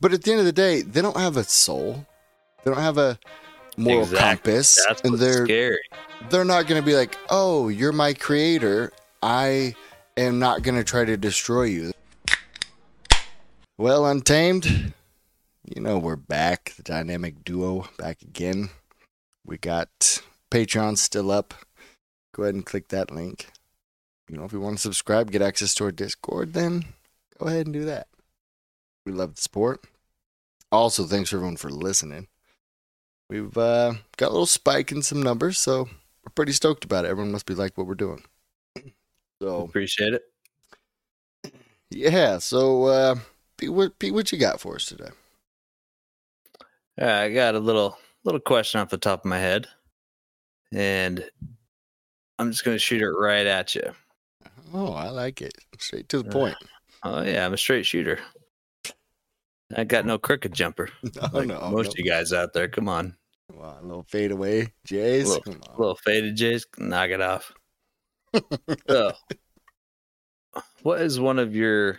But at the end of the day, they don't have a soul. They don't have a moral Exactly. compass, That's and they're scary. they're not going to be like, "Oh, you're my creator. I am not going to try to destroy you." Well, Untamed, you know we're back, the dynamic duo back again. We got Patreon still up. Go ahead and click that link. You know, if you want to subscribe, get access to our Discord, then go ahead and do that. We love the support. Also, thanks everyone for listening. We've uh, got a little spike in some numbers, so we're pretty stoked about it. Everyone must be like what we're doing. So Appreciate it. yeah, so uh, Pete, what, Pete, what you got for us today? Right, I got a little little question off the top of my head, and I'm just going to shoot it right at you. Oh, I like it. Straight to the Uh, point. Oh yeah, I'm a straight shooter. I got no crooked jumper. No, Like no, most no. of you guys out there, come on, Come on, a little fade away, Jays. Little- little faded Jays, knock it off. so, what is one of your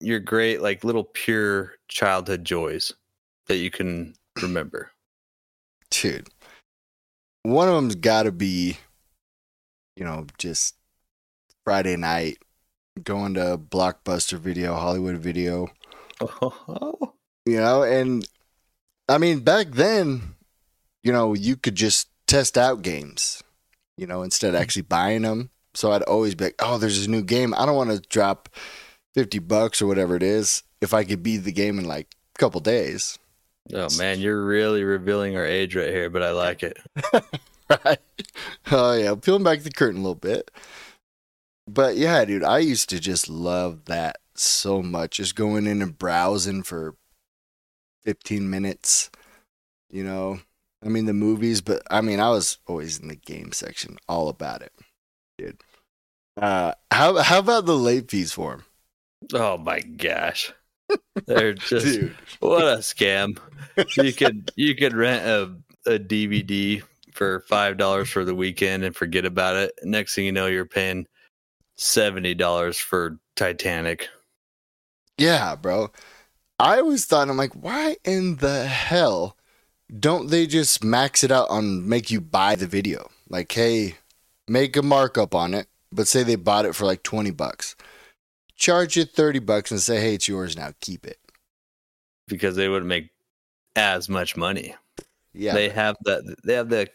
your great like little pure childhood joys that you can remember? dude. One of them's got to be, you know, just Friday night going to Blockbuster Video, Hollywood Video, you know, and I mean back then, you know, you could just test out games, you know, instead of mm-hmm. actually buying them. So I'd always be like, "Oh, there's this new game. I don't want to drop fifty bucks or whatever it is if I could beat the game in like a couple days." oh man, you're really revealing our age right here, but I like it. right? Oh yeah, peeling back the curtain a little bit. But yeah, dude, I used to just love that so much. Just going in and browsing for 15 minutes, you know. I mean the movies, but I mean I was always in the game section, all about it, dude. Uh, how how about the late fees for him, Oh my gosh, they're just dude? what a scam. You could you could rent a a DVD for five dollars for the weekend and forget about it. Next thing you know, you're paying seventy dollars for Titanic. Yeah, bro. I always thought I'm like, why in the hell don't they just max it out on make you buy the video? Like, hey, make a markup on it, but say they bought it for like 20 bucks. Charge you 30 bucks and say, hey, it's yours now, keep it. because they wouldn't make as much money. Yeah. They have the they have the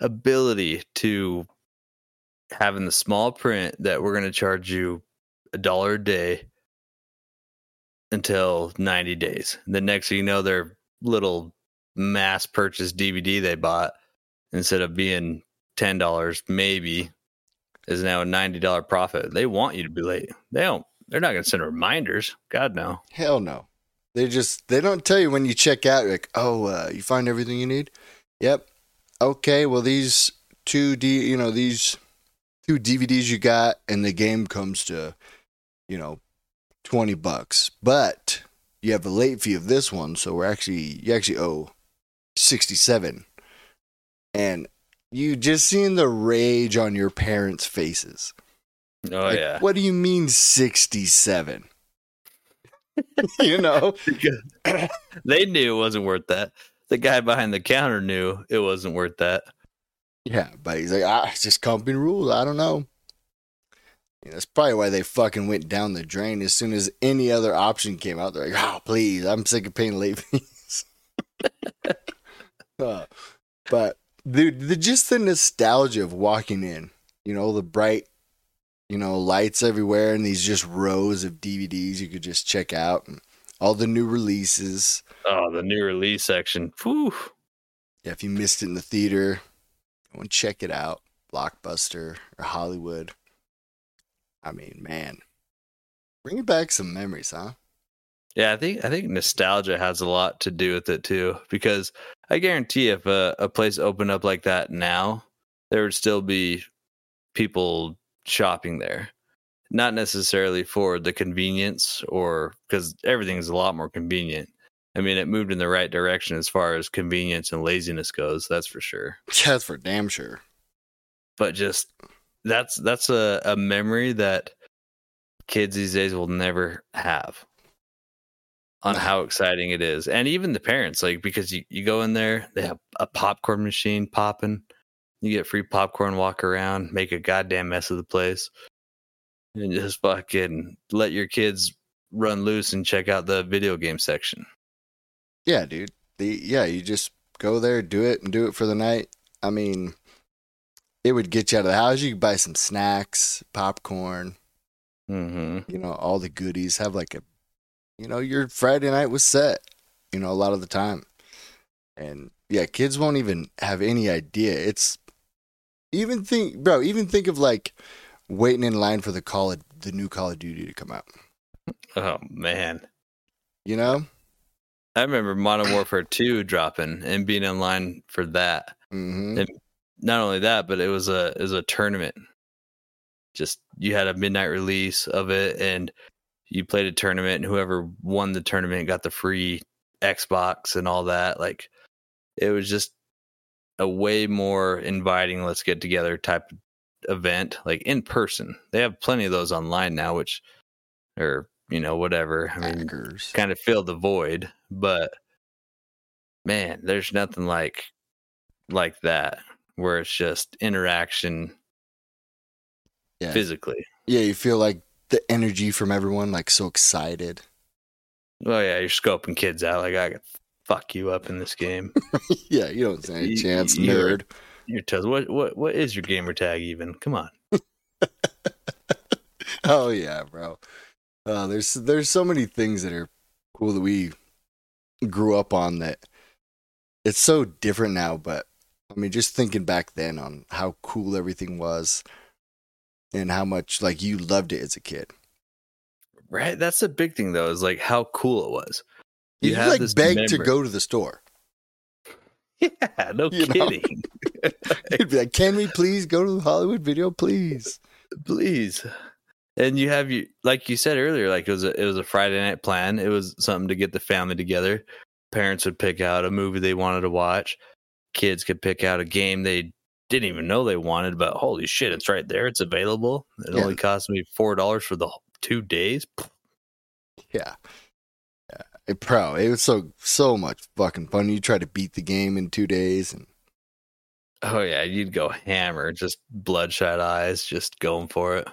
ability to having the small print that we're going to charge you a dollar a day until 90 days. The next thing you know their little mass purchase DVD they bought instead of being $10 maybe is now a $90 profit. They want you to be late. They don't they're not going to send reminders. God no. Hell no. They just they don't tell you when you check out. Like, oh, uh, you find everything you need. Yep. Okay. Well, these two D, you know, these two DVDs you got, and the game comes to, you know, twenty bucks. But you have a late fee of this one, so we're actually you actually owe sixty seven. And you just seeing the rage on your parents' faces. Oh Like, yeah. What do you mean sixty seven? you know. they knew it wasn't worth that. The guy behind the counter knew it wasn't worth that. Yeah, but he's like, ah, it's just company rules. I don't know. Yeah, that's probably why they fucking went down the drain as soon as any other option came out. They're like, oh, please, I'm sick of paying late fees. Uh, but dude, the just the nostalgia of walking in, you know, the bright, you know, lights everywhere, and these just rows of DVDs you could just check out, and all the new releases. Oh, the new release section. Whew. Yeah, if you missed it in the theater, go and check it out. Blockbuster or Hollywood. I mean, man, bringing back some memories, huh? Yeah, I think I think nostalgia has a lot to do with it too. Because I guarantee if a, a place opened up like that now, there would still be people shopping there. Not necessarily for the convenience or because everything's a lot more convenient. I mean, it moved in the right direction as far as convenience and laziness goes, that's for sure. That's for damn sure. But just that's that's a, a memory that kids these days will never have. on how exciting it is. And even the parents, like because you, you go in there, they have a popcorn machine popping. You get free popcorn, walk around, make a goddamn mess of the place. And just fucking let your kids run loose and check out the video game section. Yeah, dude. The yeah, you just go there, do it, and do it for the night. I mean, it would get you out of the house. You could buy some snacks, popcorn, Mm-hmm. you know, all the goodies. Have like a, you know, your Friday night was set. You know, a lot of the time, and yeah, kids won't even have any idea. It's even think, bro. Even think of like waiting in line for the call of the new Call of Duty to come out. Oh man. You know, I remember Modern Warfare 2 dropping and being in line for that. hmm And not only that, but it was a it was a tournament. Just you had a midnight release of it and you played a tournament and whoever won the tournament got the free Xbox and all that. Like it was just a way more inviting let's get together type event, like in person. They have plenty of those online now, which or you know, whatever. I mean hackers. kind of fill the void but man there's nothing like like that where it's just interaction Yeah. physically Yeah, you feel like the energy from everyone, like so excited. oh yeah you're scoping kids out like i could fuck you up in this game yeah, you don't stand a You- chance, you're- nerd. you're tough. what what what is your gamer tag even come on Oh yeah, bro. Uh, there's there's so many things that are cool that we grew up on that it's so different now. But I mean, just thinking back then on how cool everything was and how much like you loved it as a kid. right? That's the big thing though is like how cool it was. You, You like begged beg to go to the store. yeah no You kidding. You'd be like, "Can we please go to the Hollywood Video, please?" please. And you have you like you said earlier like it was a it was a friday night plan. It was something to get the family together. Parents would pick out a movie they wanted to watch kids could pick out a game they didn't even know they wanted but holy shit it's right there it's available it Yeah. only cost me four dollars for the two days Yeah. Yeah. It, bro, it was so so much fucking fun. You try to beat the game in two days and oh yeah you'd go hammer just bloodshot eyes just going for it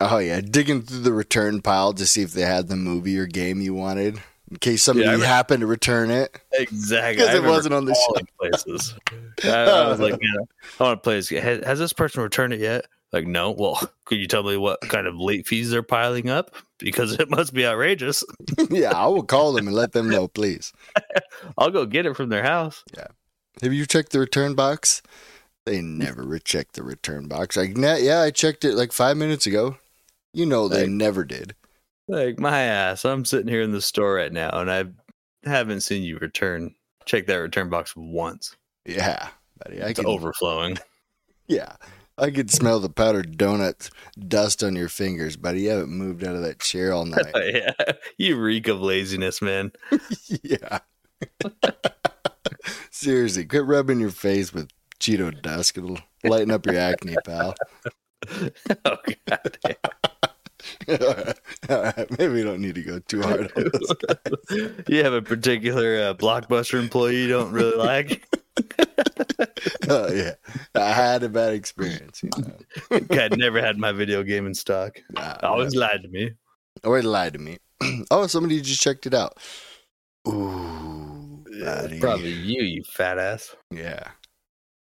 oh yeah, digging through the return pile to see if they had the movie or game you wanted. In case somebody Yeah, I happened to return it. Exactly. Because it wasn't on the calling places. I, I was like, man, I want to play this. game. Has, has this person returned it yet? Like, no. Well, could you tell me what kind of late fees they're piling up? Because it must be outrageous. yeah, I will call them and let them know, please. I'll go get it from their house. Yeah. Have you checked the return box? They never recheck the return box. Like, yeah, I checked it like five minutes ago. You know they Like- never did. Like my ass. I'm sitting here in the store right now, and I haven't seen you return. Check that return box once. Yeah, buddy. I It's can, overflowing. Yeah, I could smell the powdered donut dust on your fingers, buddy. You haven't moved out of that chair all night. yeah, you reek of laziness, man. yeah. Seriously, quit rubbing your face with Cheeto dust. It'll lighten up your acne, pal. oh god. Maybe we don't need to go too hard on this. you have a particular uh, blockbuster employee you don't really like. Oh yeah, I had a bad experience. You know, Guy never had my video game in stock. Nah, Always lied to me. Always lied to me. oh, somebody just checked it out. Ooh, buddy. Probably you, you fat ass. Yeah,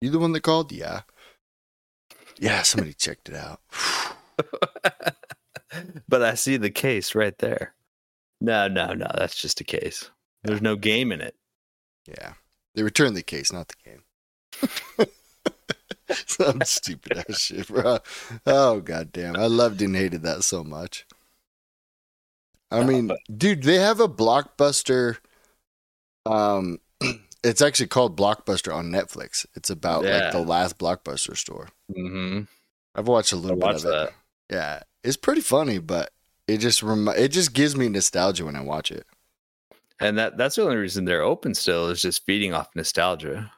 you the one that called? Yeah, yeah. Somebody checked it out. but I see the case right there. No, no, no. That's just a case. There's no game in it. Yeah, they returned the case, not the game. Some stupid ass shit, bro. Oh goddamn! I loved and hated that so much. I Uh, mean, but- dude, they have a blockbuster. Um, it's actually called Blockbuster on Netflix. It's about Yeah. like the last blockbuster store. Mm-hmm. I've watched a little bit watched of it. Yeah, it's pretty funny, but it just remi- it just gives me nostalgia when I watch it. And that that's the only reason they're open still is just feeding off nostalgia.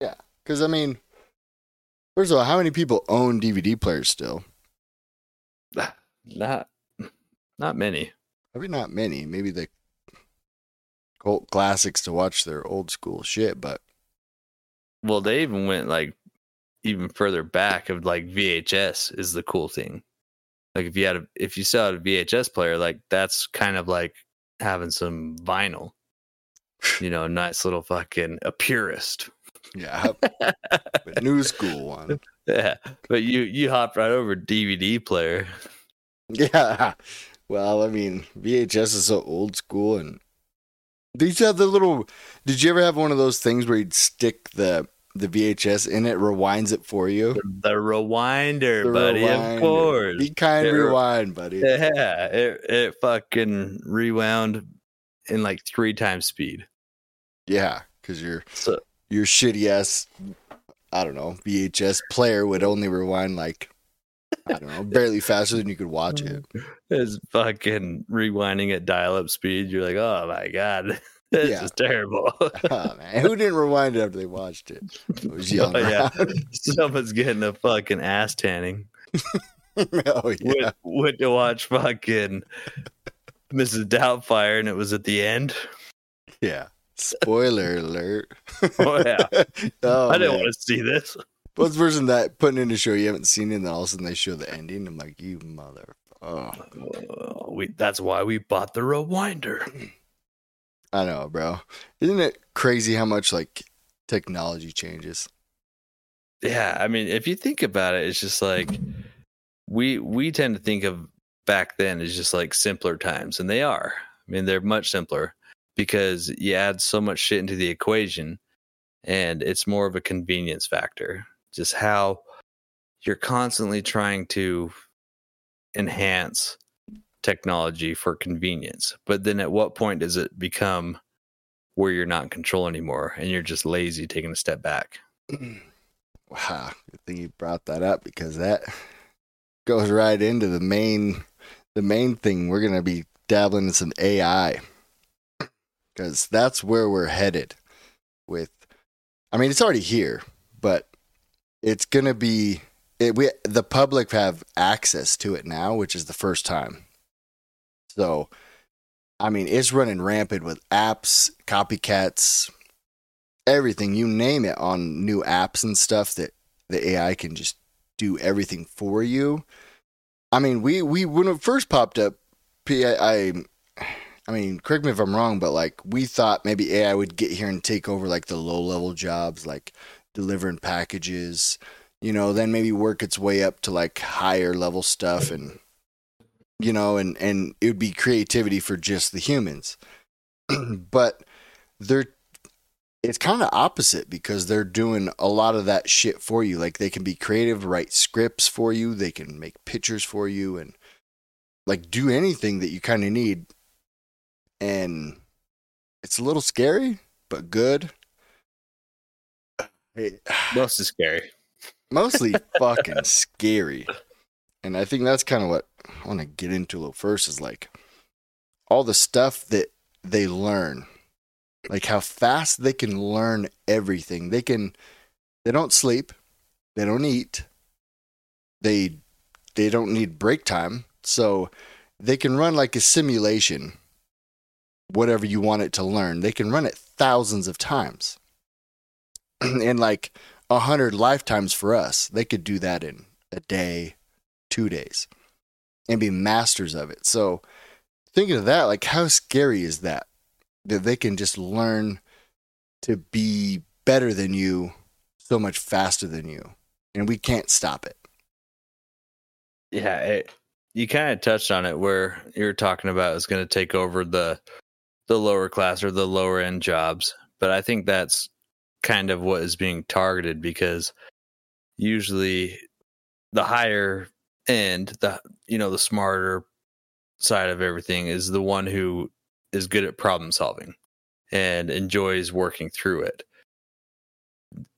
Yeah, because I mean, first of all, how many people own DVD players still? Not not many. Maybe not many. Maybe the cult classics to watch their old school shit, but Well, they even went like even further back of like VHS is the cool thing. Like if you had a if you still had a VHS player, like that's kind of like having some vinyl. You know, nice little fucking a purist. yeah, but new school one. Yeah. But you you hop right over DVD player. Yeah. Well, I mean, VHS is so old school, and these have the little. Did you ever have one of those things where you'd stick the the VHS in it, rewinds it for you? The rewinder, The buddy, rewinder. of course. Be kind, It- rewind, buddy. Yeah, it it fucking rewound in like three times speed. Yeah, because your So your shitty ass, I don't know, VHS player would only rewind like I don't know, barely faster than you could watch it. it's fucking rewinding at dial up speed. You're like, oh my god, this Yeah. is terrible. Oh, man, who didn't rewind it after they watched it? It was oh, young. Oh, yeah. Someone's getting a fucking ass tanning. oh yeah. Went, went to watch fucking Mrs. Doubtfire, and it was at the end. Yeah. Spoiler alert. Oh yeah, oh, I didn't man. want to see this. What's the version that putting in a show you haven't seen it and then all of a sudden they show the ending? I'm like, you mother. Oh, Oh, we, that's why we bought the rewinder. I know, bro. Isn't it crazy how much like technology changes? Yeah, I mean, if you think about it, it's just like we we tend to think of back then as just like simpler times, and they are. I mean, they're much simpler because you add so much shit into the equation, and it's more of a convenience factor. Just how you're constantly trying to enhance technology for convenience, but then at what point does it become where you're not in control anymore, and you're just lazy, taking a step back? Wow, good thing you brought that up because that goes right into the main the main thing. We're gonna be dabbling in some AI because that's where we're headed. With, I mean, it's already here, but it's gonna be. It, we the public have access to it now, which is the first time. So, I mean, it's running rampant with apps, copycats, everything you name it on new apps and stuff that the AI can just do everything for you. I mean, we we when it first popped up, I I mean, correct me if I'm wrong, but like we thought maybe AI would get here and take over like the low level jobs, like delivering packages, you know, then maybe work its way up to like higher level stuff and you know, and and it would be creativity for just the humans. but they're it's kind of opposite because they're doing a lot of that shit for you. Like they can be creative, write scripts for you, they can make pictures for you, and like do anything that you kind of need. And it's a little scary, but good. Hey, Most is scary. mostly fucking scary. And I think that's kind of what I want to get into a little first is like all the stuff that they learn. Like how fast they can learn everything. They can they don't sleep, they don't eat. They they don't need break time. So they can run like a simulation whatever you want it to learn. They can run it thousands of times. and like a hundred lifetimes for us. They could do that in a day, two days, and be masters of it. So thinking of that, like how scary is that? That they can just learn to be better than you so much faster than you. And we can't stop it. Yeah, it, you kind of touched on it where you're talking about is going to take over the the lower class or the lower end jobs, but I think that's kind of what is being targeted because usually the higher end, the you know the smarter side of everything is the one who is good at problem solving and enjoys working through it.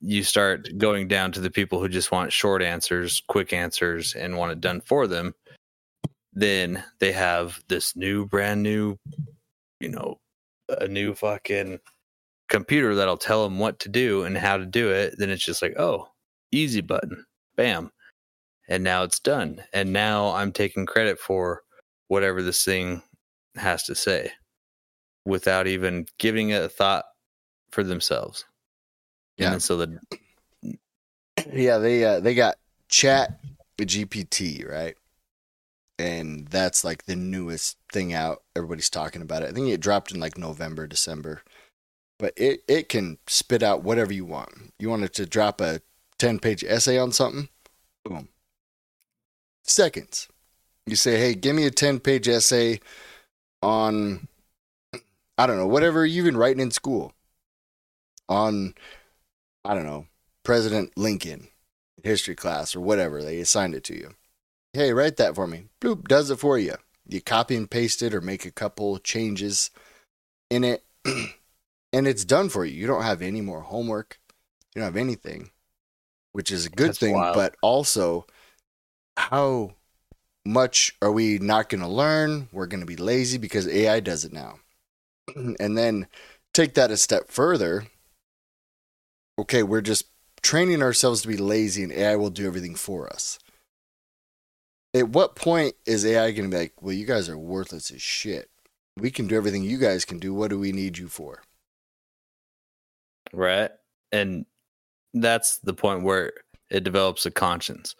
You start going down to the people who just want short answers, quick answers, and want it done for them. Then they have this new, brand new, you know, a new fucking computer that'll tell them what to do and how to do it. Then it's just like, oh, easy button, bam. And now it's done. And now I'm taking credit for whatever this thing has to say without even giving it a thought for themselves. Yeah. And so the Yeah, they uh, they got Chat GPT, right? And that's like the newest thing out. Everybody's talking about it. I think it dropped in like November, December. But it, it can spit out whatever you want. You want it to drop a 10 page essay on something? Boom. Seconds. You say, hey, give me a 10 page essay on, I don't know, whatever you've been writing in school. On, I don't know, President Lincoln, history class or whatever. They assigned it to you. Hey, write that for me. Bloop, does it for you. You copy and paste it or make a couple changes in it, and it's done for you. You don't have any more homework. You don't have anything, which is a good That's thing. wild. But also, how much are we not going to learn? We're going to be lazy because AI does it now. and then take that a step further. Okay, we're just training ourselves to be lazy and AI will do everything for us. At what point is AI going to be like, well, you guys are worthless as shit? We can do everything you guys can do. What do we need you for? right and that's the point where it develops a conscience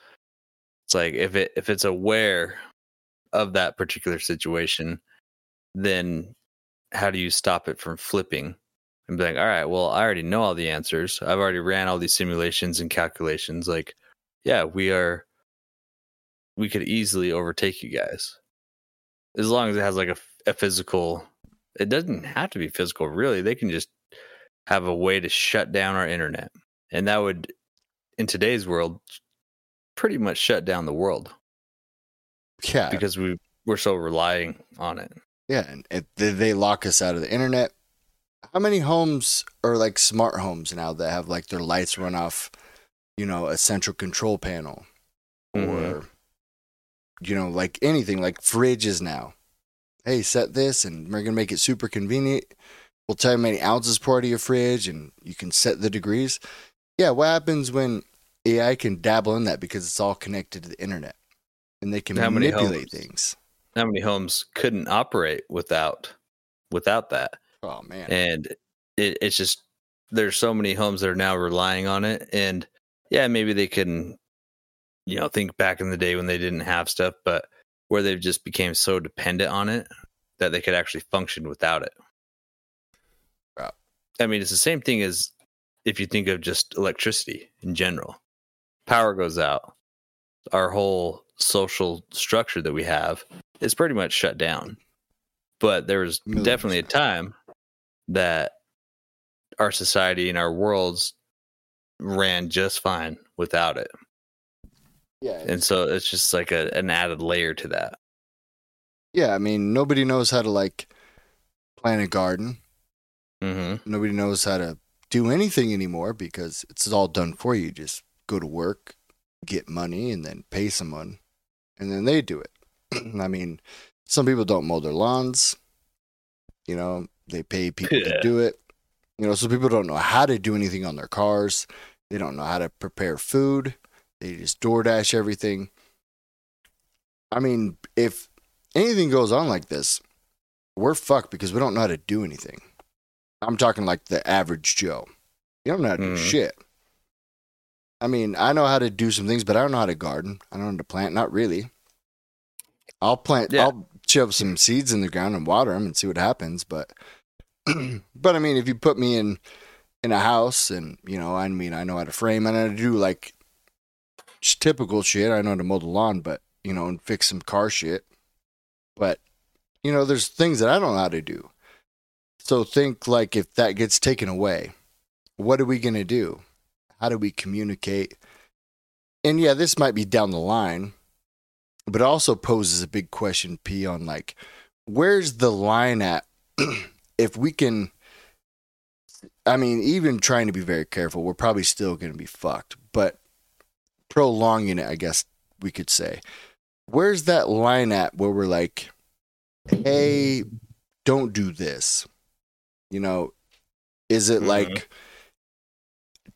it's like if it if it's aware of that particular situation then how do you stop it from flipping and be like all right well i already know all the answers. I've already ran all these simulations and calculations. Like yeah we are we could easily overtake you guys. As long as it has like a, a physical it doesn't have to be physical really. They can just have a way to shut down our internet. And that would in today's world pretty much shut down the world Yeah. because we we're so relying on it Yeah, and they- they lock us out of the internet, how many homes are like smart homes now that have like their lights run off, you know, a central control panel, or Mhm. you know, like anything like fridges now. Hey, set this, and we're gonna make it super convenient. We'll tell you how many ounces pour out of your fridge, and you can set the degrees. Yeah, what happens when AI can dabble in that because it's all connected to the internet, and they can How many manipulate homes? things. how many homes couldn't operate without without that Oh man. and it, it's just there's so many homes that are now relying on it and yeah maybe they can you know think back in the day when they didn't have stuff but where they've just became so dependent on it that they could actually function without it Right. i mean it's the same thing as if you think of just electricity in general power goes out our whole social structure that we have is pretty much shut down but there was Million definitely a time that our society and our worlds ran just fine without it. yeah, And so it's just like a, an added layer to that. Yeah, I mean, nobody knows how to like plant a garden. Mm-hmm. Nobody knows how to do anything anymore because it's all done for you. Just go to work, get money, and then pay someone, and then they do it. I mean, some people don't mow their lawns. You know, they pay people to do it. You know, some people don't know how to do anything on their cars. They don't know how to prepare food. They just DoorDash everything. I mean, if anything goes on like this, we're fucked because we don't know how to do anything. I'm talking like the average Joe. You don't know how to do Mhm. shit. I mean, I know how to do some things, but I don't know how to garden. I don't know how to plant. Not really. I'll plant. Yeah. I'll shove some seeds in the ground and water them and see what happens. But, but I mean, if you put me in in a house and you know, I mean, I know how to frame. I know how to do like typical shit. I know how to mow the lawn, but you know, and fix some car shit. But you know, there's things that I don't know how to do. So think like if that gets taken away, what are we gonna do? How do we communicate? And yeah, this might be down the line, but it also poses a big question, P, on like where's the line at if we can I mean, even trying to be very careful, we're probably still gonna be fucked. But prolonging it, I guess we could say. Where's that line at where we're like, hey, don't do this? You know, is it Mhm. like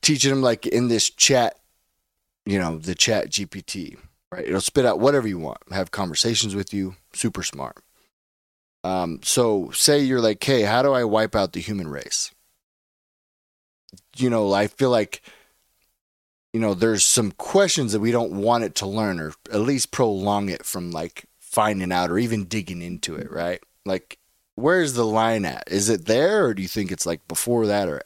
teaching them like in this chat, you know, the chat GPT, right? It'll spit out whatever you want, have conversations with you, super smart. Um, so say you're like, hey, how do I wipe out the human race? You know, I feel like, you know, there's some questions that we don't want it to learn or at least prolong it from like finding out or even digging into it, right? Like, where's the line at? Is it there or do you think it's like before that or,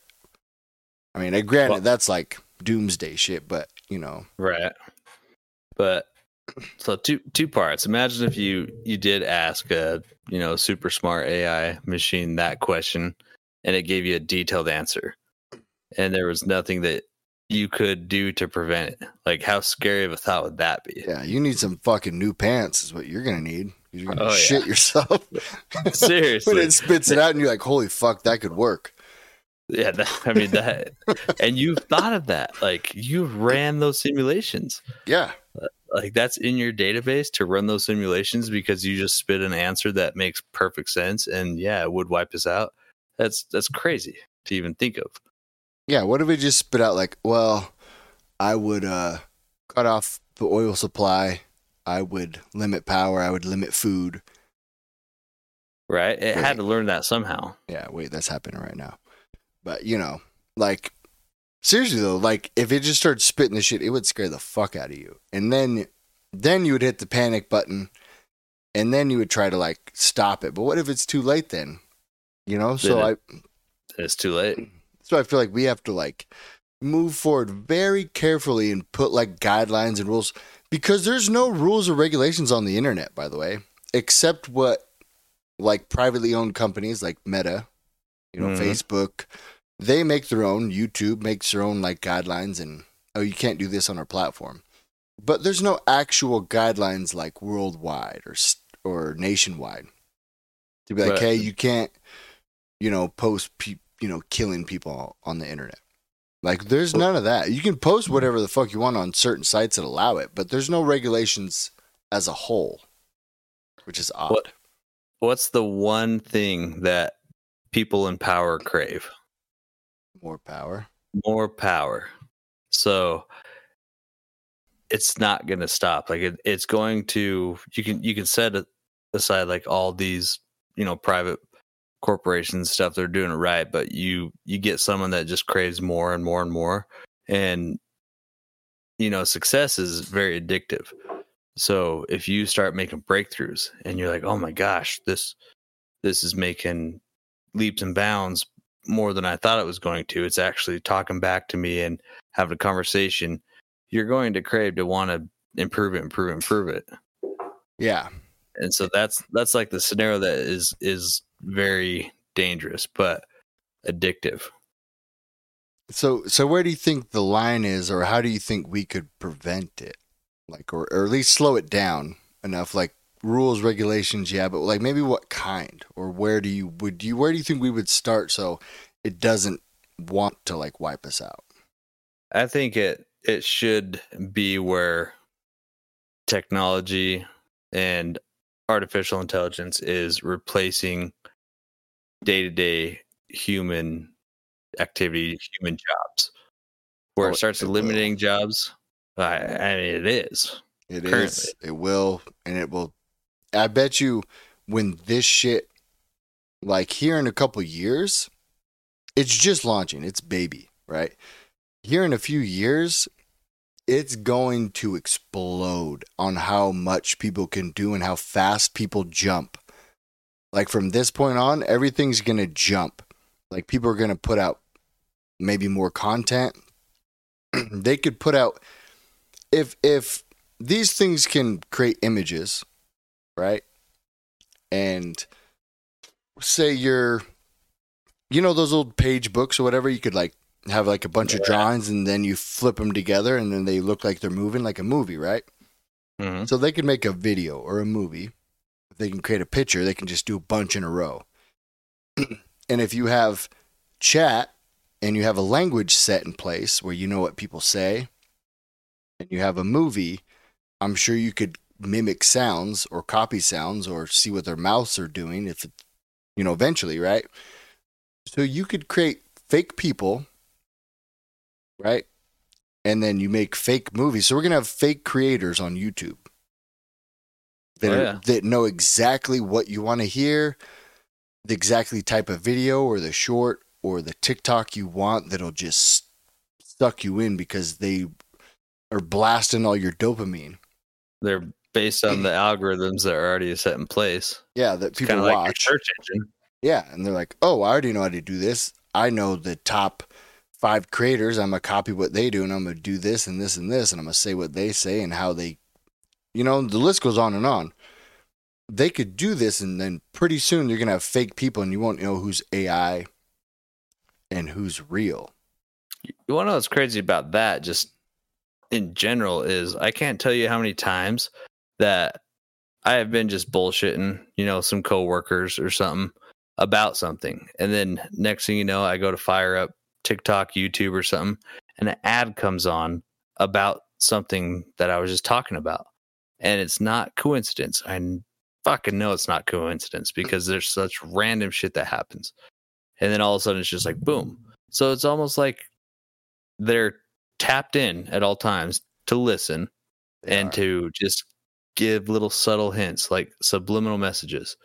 I mean, granted, well, that's like doomsday shit, but you know. Right. But so two two parts. Imagine if you you did ask a you know super smart AI machine that question, and it gave you a detailed answer, and there was nothing that you could do to prevent it. Like, how scary of a thought would that be? Yeah, you need some fucking new pants. Is what you're gonna need. You're gonna oh, shit yeah. yourself. Seriously, when it spits it out, and you're like, "Holy fuck, that could work." Yeah, that, I mean that, and you've thought of that. Like you ran those simulations. Yeah, like that's in your database to run those simulations because you just spit an answer that makes perfect sense and yeah it would wipe us out. That's that's crazy to even think of. Yeah what if we just spit out like well i would uh cut off the oil supply. I would limit power. I would limit food. Right? It wait. had to learn that somehow. Yeah wait that's happening right now but you know like Seriously though, like if it just started spitting the shit, it would scare the fuck out of you. And then then you would hit the panic button and then you would try to like stop it. But what if it's too late then? You know? So it, I it's too late. So I feel like we have to like move forward very carefully and put like guidelines and rules because there's no rules or regulations on the internet, by the way, except what like privately owned companies like Meta, you know, mm-hmm. Facebook, they make their own. YouTube makes their own like guidelines, and oh, you can't do this on our platform. But there's no actual guidelines like worldwide or or nationwide to be like, hey, you can't, you know, post, pe- you know, killing people on the internet. Like, there's none of that. You can post whatever the fuck you want on certain sites that allow it, but there's no regulations as a whole, which is odd. What, what's the one thing that people in power crave? More power. More power. So it's not going to stop. Like it, it's going to you can you can set aside like all these you know private corporations stuff they're doing it right, but you you get someone that just craves more and more and more, and you know success is very addictive. So if you start making breakthroughs and you're like, oh my gosh, this this is making leaps and bounds more than I thought it was going to. It's actually talking back to me and having a conversation. You're going to crave to want to improve it, improve it, improve it. Yeah. And so that's that's like the scenario that is is very dangerous but addictive. So so where do you think the line is or how do you think we could prevent it? Like or, or at least slow it down enough like rules regulations yeah but like maybe what kind or where do you would you where do you think we would start so it doesn't want to like wipe us out i think it it should be where technology and artificial intelligence is replacing day-to-day human activity human jobs where oh, it starts it eliminating will. jobs I, I mean it is it currently. is. It will, and it will I bet you when this shit, like here in a couple years, it's just launching, it's baby, right? Here in a few years, it's going to explode on how much people can do and how fast people jump. Like from this point on, everything's going to jump. Like people are going to put out maybe more content. they could put out if if these things can create images right? And say you're, you know, those old page books or whatever, you could like have like a bunch yeah. of drawings and then you flip them together and then they look like they're moving like a movie, right? Mm-hmm. So they can make a video or a movie. If they can create a picture, they can just do a bunch in a row. and if you have chat and you have a language set in place where you know what people say and you have a movie, I'm sure you could mimic sounds or copy sounds or see what their mouths are doing if it, you know eventually right? So you could create fake people right? And then you make fake movies. So we're going to have fake creators on youtube. That, Oh, are- that know exactly what you want to hear, the exactly type of video or the short or the TikTok you want that'll just suck you in because they are blasting all your dopamine. They're based on the algorithms that are already set in place. Yeah, that people kind of like search engine. Yeah, and they're like, "Oh, I already know how to do this. I know the top five creators. I'm gonna copy what they do, and I'm gonna do this and this and this, and I'm gonna say what they say and how they, you know, the list goes on and on. They could do this, and then pretty soon you're gonna have fake people, and you won't know who's AI and who's real. You want to know what's crazy about that? Just in general, is I can't tell you how many times that I have been just bullshitting, you know, some coworkers or something about something, and then next thing you know, I go to fire up TikTok, YouTube, or something, and an ad comes on about something that I was just talking about, and it's not coincidence. I fucking know it's not coincidence because there's such random shit that happens, and then all of a sudden it's just like boom. So it's almost like they're tapped in at all times to listen They and are. to just give little subtle hints like subliminal messages.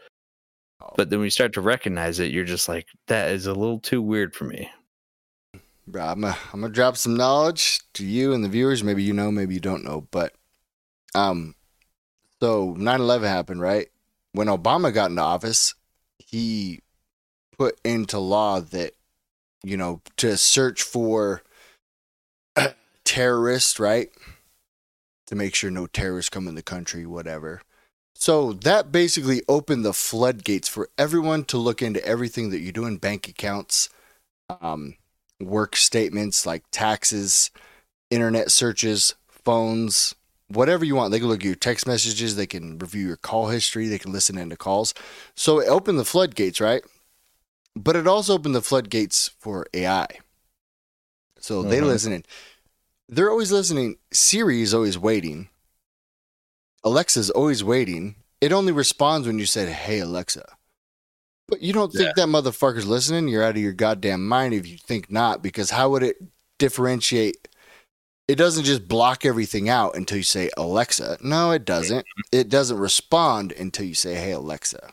Oh. But then when you start to recognize it, you're just like, that is a little too weird for me. Bro, I'm gonna I'm gonna drop some knowledge to you and the viewers. Maybe you know, maybe you don't know. But um, so 9/11 happened, right? When Obama got into office, he put into law that you know to search for terrorists, right? To make sure no terrorists come in the country, whatever. So that basically opened the floodgates for everyone to look into everything that you do in bank accounts, um, work statements like taxes, internet searches, phones, whatever you want. They can look at your text messages, they can review your call history, they can listen into calls. So it opened the floodgates, right? But it also opened the floodgates for AI. So they Mhm. listen in. They're always listening. Siri is always waiting. Alexa's always waiting. It only responds when you said, Hey, Alexa. But you don't think that motherfucker's listening? You're out of your goddamn mind if you think not, because how would it differentiate? It doesn't just block everything out until you say Alexa. No, it doesn't. It doesn't respond until you say, Hey, Alexa.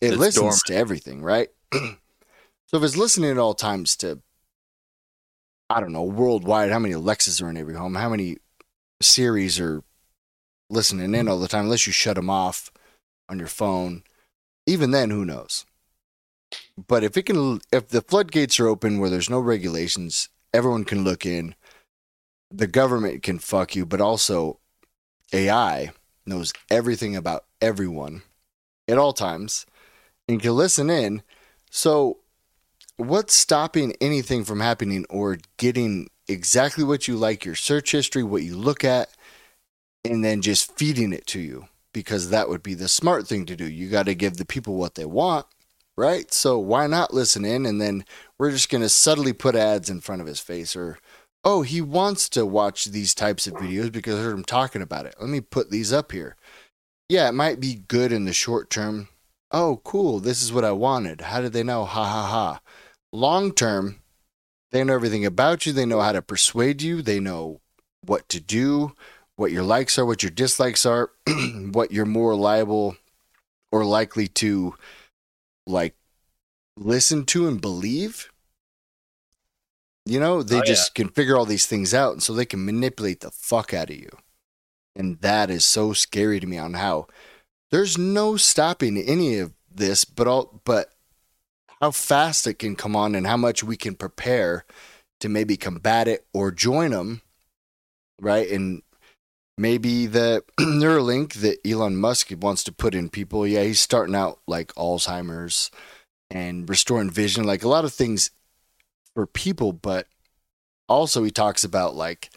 It It's listens dormant. to everything, right? so if it's listening at all times to, I don't know, worldwide, how many Alexas are in every home? How many Siris are listening in all the time, unless you shut them off on your phone? Even then, who knows? But if it can, if the floodgates are open where there's no regulations, everyone can look in. The government can fuck you, but also AI knows everything about everyone at all times and can listen in. So, what's stopping anything from happening or getting exactly what you like, your search history, what you look at, and then just feeding it to you? Because that would be the smart thing to do. You got to give the people what they want, right? So, why not listen in? And then we're just going to subtly put ads in front of his face or oh, he wants to watch these types of videos because I heard him talking about it. Let me put these up here. Yeah, it might be good in the short term. Oh, cool. This is what I wanted. How did they know? Ha ha ha. Long term, they know everything about you. They know how to persuade you. They know what to do, what your likes are, what your dislikes are, what you're more liable or likely to like listen to and believe. You know, they Oh, yeah. just can figure all these things out, and so they can manipulate the fuck out of you. And that is so scary to me on how there's no stopping any of this, but all but how fast it can come on and how much we can prepare to maybe combat it or join them, right? And maybe the Neuralink that Elon Musk wants to put in people, yeah, he's starting out like Alzheimer's and restoring vision, like a lot of things for people, but also he talks about like,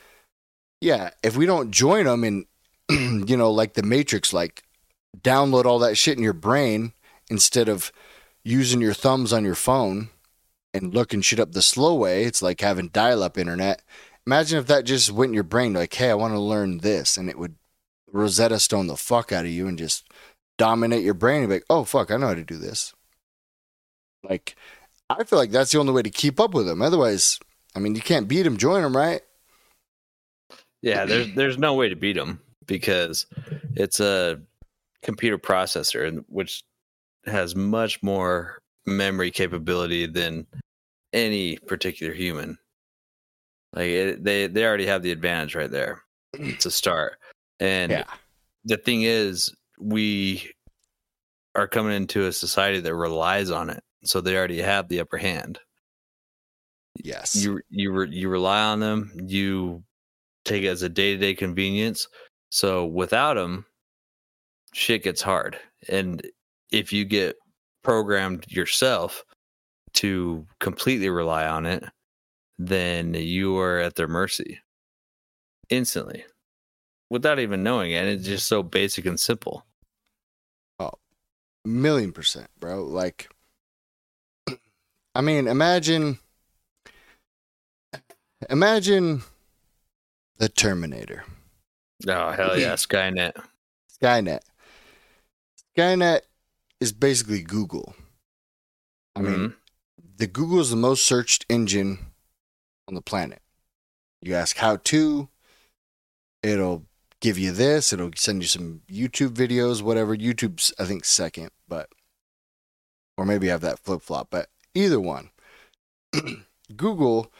yeah, if we don't join them and you know, like the Matrix, like download all that shit in your brain instead of using your thumbs on your phone and looking shit up the slow way. It's like having dial up internet. Imagine if that just went in your brain, like, hey, I want to learn this, and it would Rosetta Stone the fuck out of you and just dominate your brain and be like, oh, fuck, I know how to do this. Like, I feel like that's the only way to keep up with them. Otherwise, I mean, you can't beat them, join them, right? Yeah, there's there's no way to beat them because it's a computer processor, which has much more memory capability than any particular human. Like it, they they already have the advantage right there to start. And Yeah. the thing is, we are coming into a society that relies on it, so they already have the upper hand. Yes. You you re, you rely on them. You take it as a day to day convenience. So without them, shit gets hard. And if you get programmed yourself to completely rely on it, then you are at their mercy instantly without even knowing it. And it's just so basic and simple. Oh, million percent, bro. Like, I mean, imagine, imagine the Terminator, Oh hell yeah, Skynet. Skynet. Skynet is basically Google. I mean, Mhm. the Google is the most searched engine on the planet. You ask how to, it'll give you this, it'll send you some YouTube videos, whatever. YouTube's, I think, second, but, or maybe have that flip flop, but either one. Google,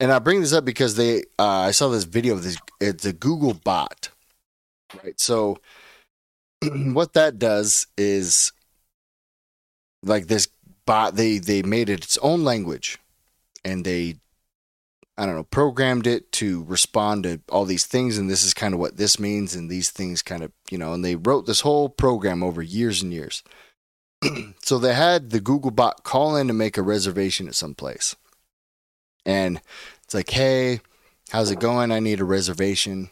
and I bring this up because they, uh, I saw this video of this, it's a Google bot, right? So, what that does is, like this bot, they they made it its own language, and they I don't know, programmed it to respond to all these things, and this is kind of what this means, and these things kind of, you know, and they wrote this whole program over years and years. so they had the Google bot call in to make a reservation at some place. And it's like, hey, how's it going? I need a reservation.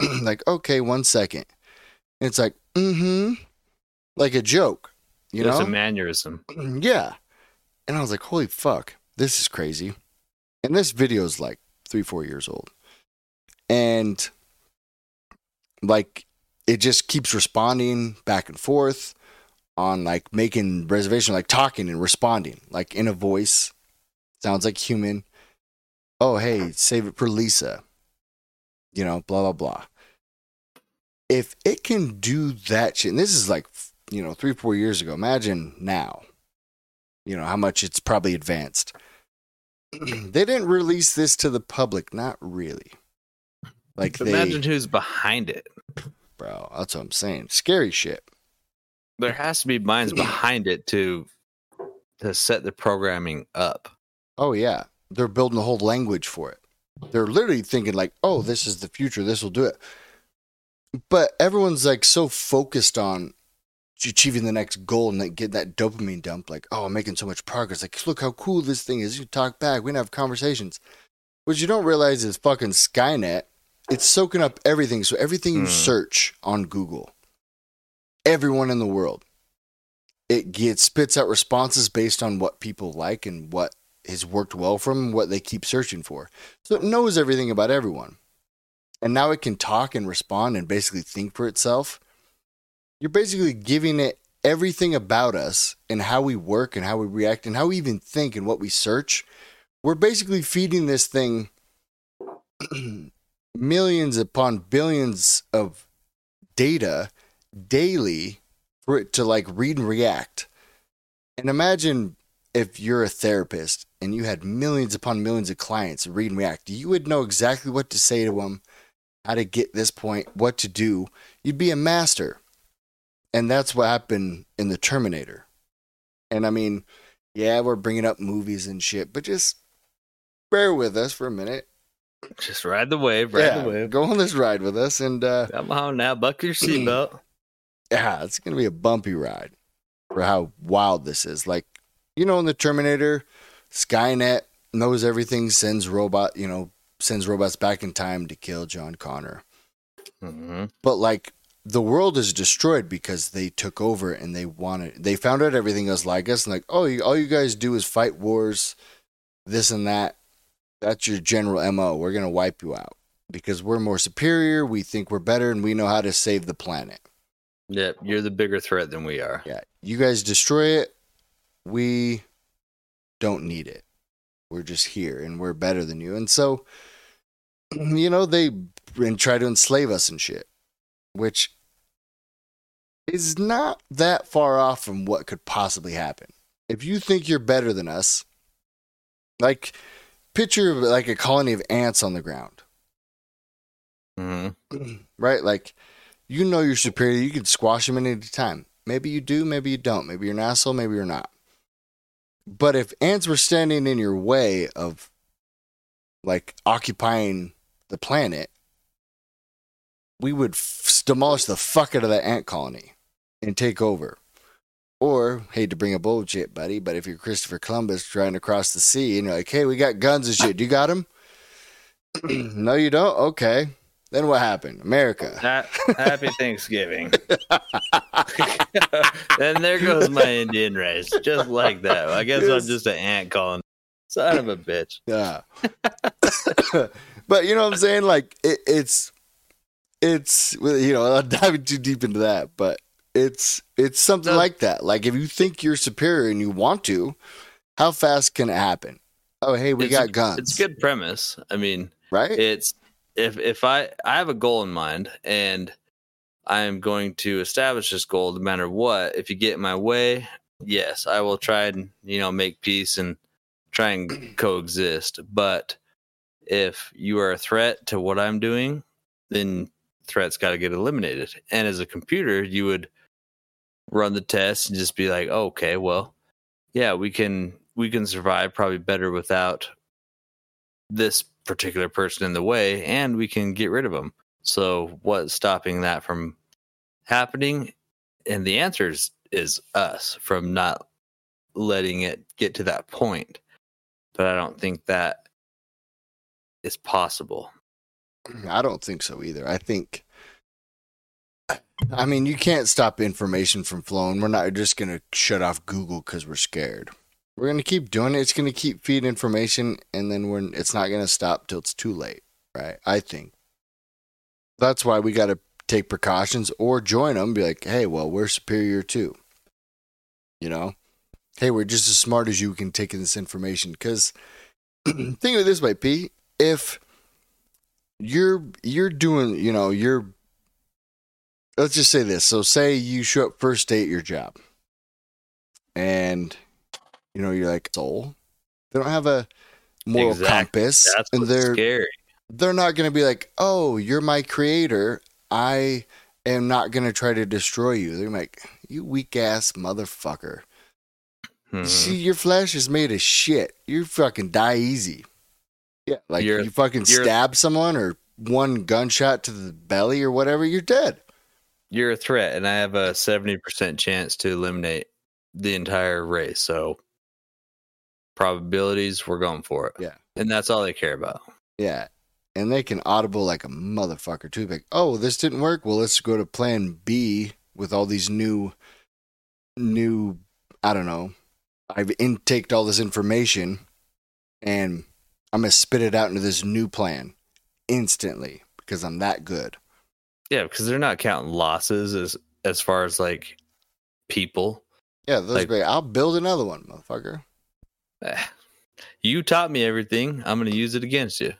like, okay, one second. And it's like, mm-hmm. Like a joke. You It's know? a mannerism. yeah. And I was like, holy fuck, this is crazy. And this video is like three, four years old. And like it just keeps responding back and forth on like making reservation, like talking and responding, like in a voice. Sounds like human. Oh, hey, save it for Lisa. You know, blah, blah, blah. If it can do that shit, and this is like, you know, three, four years ago, imagine now you know how much it's probably advanced. They didn't release this to the public not really. Like they Imagine who's behind it. bro that's what i'm saying. Scary shit. There has to be minds behind it to to set the programming up. oh yeah. They're building a whole language for it. They're literally thinking like oh this is the future. This will do it. But everyone's like so focused on achieving the next goal and like get that dopamine dump like oh i'm making so much progress. Like look how cool this thing is. You talk back. We can have conversations. What you don't realize is fucking skynet it's soaking up everything. So everything you Hmm. search on google everyone in the world it gets spits out responses based on what people like and what has worked well for them what they keep searching for. So it knows everything about everyone. And now it can talk and respond and basically think for itself you're basically giving it everything about us and how we work and how we react and how we even think and what we search. We're basically feeding this thing millions upon billions of data daily for it to like read and react. And imagine if you're a therapist and you had millions upon millions of clients read and react, you would know exactly what to say to them, how to get this point, what to do. You'd be a master. And that's what happened in the Terminator. And I mean, yeah, we're bringing up movies and shit, but just bear with us for a minute. Just ride the wave, ride yeah, the wave. go on this ride with us, and uh, Come on now, buckle your seatbelt. yeah, it's gonna be a bumpy ride for how wild this is. Like, you know, in the Terminator, Skynet knows everything, sends robot, you know, sends robots back in time to kill John Connor. hmm but like the world is destroyed because they took over and they wanted they found out everything else like us and like oh you, all you guys do is fight wars this and that. That's your general mo we're going to wipe you out because we're more superior. We think we're better and we know how to save the planet. Yep, you're the bigger threat than we are. yeah you guys destroy it. We don't need it. We're just here and we're better than you. And so you know they and try to enslave us and shit which is not that far off from what could possibly happen. If you think you're better than us, like picture like a colony of ants on the ground, Mm-hmm. right? Like you know you're superior, you can squash them at any time. Maybe you do, maybe you don't. Maybe you're an asshole, maybe you're not. But if ants were standing in your way of like occupying the planet, we would f- demolish the fuck out of that ant colony and take over. Or, hate to bring up old shit, buddy, but if you're Christopher Columbus trying to cross the sea and you're like, hey, we got guns and shit, do you got them? no, you don't? Okay. Then what happened? America. Ha- Happy Thanksgiving. and there goes my Indian race, just like that. I guess Yes. I'm just an ant calling. Son of a bitch. Yeah. but you know what I'm saying? Like it, it's it's you know, I'm not diving too deep into that, but it's it's something No. like that. Like if you think you're superior and you want to, how fast can it happen? Oh, hey, we It's got a- guns. It's a good premise. I mean, right? it's if if I I have a goal in mind and I am going to establish this goal no matter what. If you get in my way, yes, I will try and you know make peace and try and coexist. But if you are a threat to what I'm doing, then threats got to get eliminated. And as a computer, you would run the test and just be like, oh, okay, well, yeah, we can we can survive probably better without this particular person in the way, and we can get rid of them. So, what's stopping that from happening? And the answer is, is us from not letting it get to that point. But I don't think that is possible. I don't think so either. I think I mean, you can't stop information from flowing. We're not just going to shut off Google cuz we're scared. We're going to keep doing it. It's going to keep feeding information and then we're it's not going to stop till it's too late, right? I think. That's why we got to take precautions or join them be like, "Hey, well, we're superior too." You know? Hey, we're just as smart as you can take in this information cuz think of it this way, P. If you're you're doing you know you're let's just say this so say you show up first day at your job and you know you're like soul they don't have a moral Exactly. compass That's and they're scary. they're not going to be like oh you're my creator i am not going to try to destroy you they're like you weak ass motherfucker Mhm. see your flesh is made of shit you fucking die easy yeah like You're- you fucking you're- stab someone or one gunshot to the belly or whatever you're dead You're a threat, and I have a 70% chance to eliminate the entire race. So, probabilities, we're going for it. Yeah. And that's all they care about. Yeah. And they can audible like a motherfucker too. Like, oh, this didn't work. Well, let's go to plan B with all these new, new, I don't know. I've intaked all this information and I'm going to spit it out into this new plan instantly because I'm that good. Yeah, because they're not counting losses as as far as like people. Yeah. Those Like- like, I'll build another one, motherfucker. Eh, You taught me everything. I'm going to use it against you.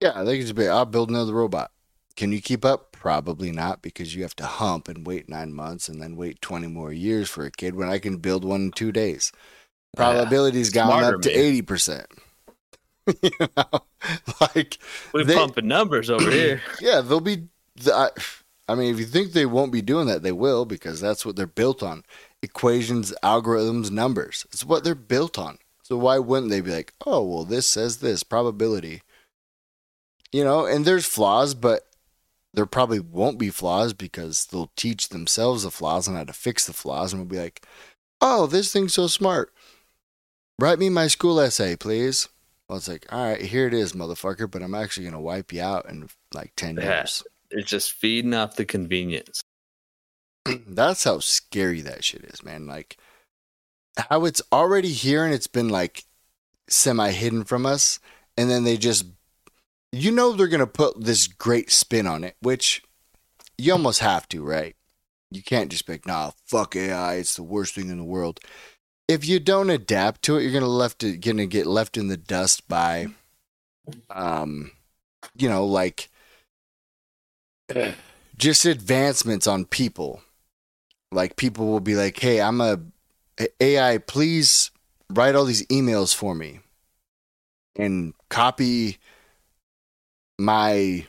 Yeah. They could just be, I'll build another robot. Can you keep up? Probably not because you have to hump and wait nine months and then wait 20 more years for a kid when I can build one in two days. probability's gone up to eighty percent. you know, like We're They- pumping numbers over here. yeah, they'll be. I, I mean, if you think they won't be doing that, they will because that's what they're built on: equations, algorithms, numbers. It's what they're built on. So why wouldn't they be like, oh, well, this says this probability? You know, and there's flaws, but there probably won't be flaws because they'll teach themselves the flaws and how to fix the flaws, and we'll be like, oh, this thing's so smart. Write me my school essay, please. Well, it's like, all right, here it is, motherfucker, but I'm actually going to wipe you out in like 10 Yeah. years. It's just feeding off the convenience. That's how scary that shit is, man. Like, how it's already here and it's been like semi hidden from us. And then they just, you know, they're going to put this great spin on it, which you almost have to, right? You can't just be like, nah, fuck AI. It's the worst thing in the world. If you don't adapt to it, you're gonna left it gonna get left in the dust by, um, you know, like just advancements on people like people will be like, "Hey, I'm a AI, please write all these emails for me and copy my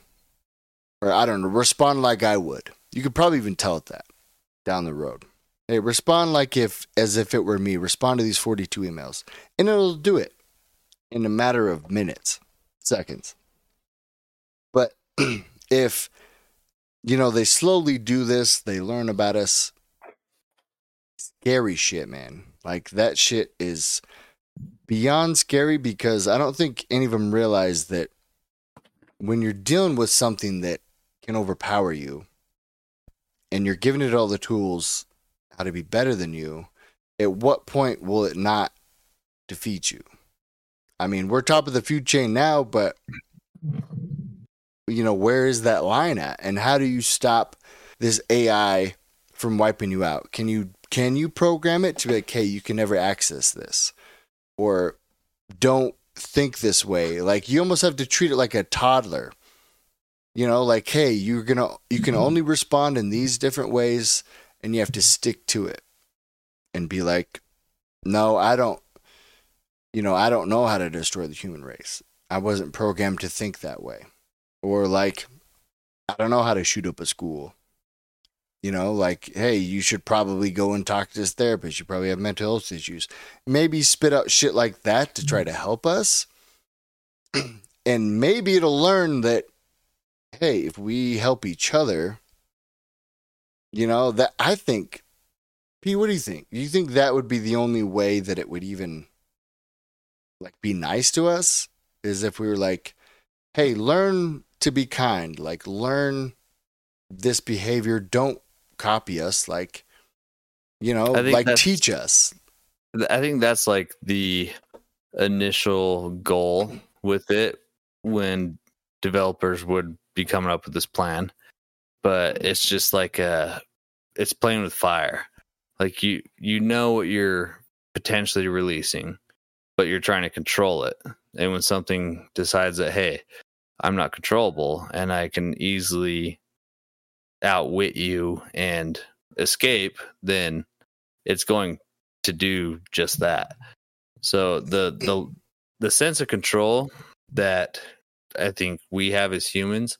or I don't know, respond like I would." You could probably even tell it that down the road. Hey, respond like if as if it were me. Respond to these 42 emails. And it'll do it in a matter of minutes, seconds. But if you know, they slowly do this, they learn about us. Scary shit, man. Like that shit is beyond scary because I don't think any of them realize that when you're dealing with something that can overpower you and you're giving it all the tools how to be better than you, at what point will it not defeat you? I mean, we're top of the food chain now, but you know, where is that line at? And how do you stop this AI from wiping you out? Can you can you program it to be like, hey, you can never access this? Or don't think this way. Like you almost have to treat it like a toddler. You know, like, hey, you're gonna you can mm-hmm. only respond in these different ways and you have to stick to it and be like, no, I don't you know, I don't know how to destroy the human race. I wasn't programmed to think that way or like I don't know how to shoot up a school. You know, like, hey, you should probably go and talk to this therapist. You probably have mental health issues. Maybe spit out shit like that to try mm-hmm. to help us. and maybe it'll learn that, hey, if we help each other, you know, that I think, P, what do you think? Do you think that would be the only way that it would even like be nice to us? Is if we were like, hey, learn to be kind. Like, learn this behavior. Don't copy us. Like, you know, like teach us. I think that's like the initial goal with it when developers would be coming up with this plan. But it's just like uh it's playing with fire. Like you you know what you're potentially releasing, but you're trying to control it. And when something decides that, hey, I'm not controllable and I can easily outwit you and escape, then it's going to do just that. So the the the sense of control that I think we have as humans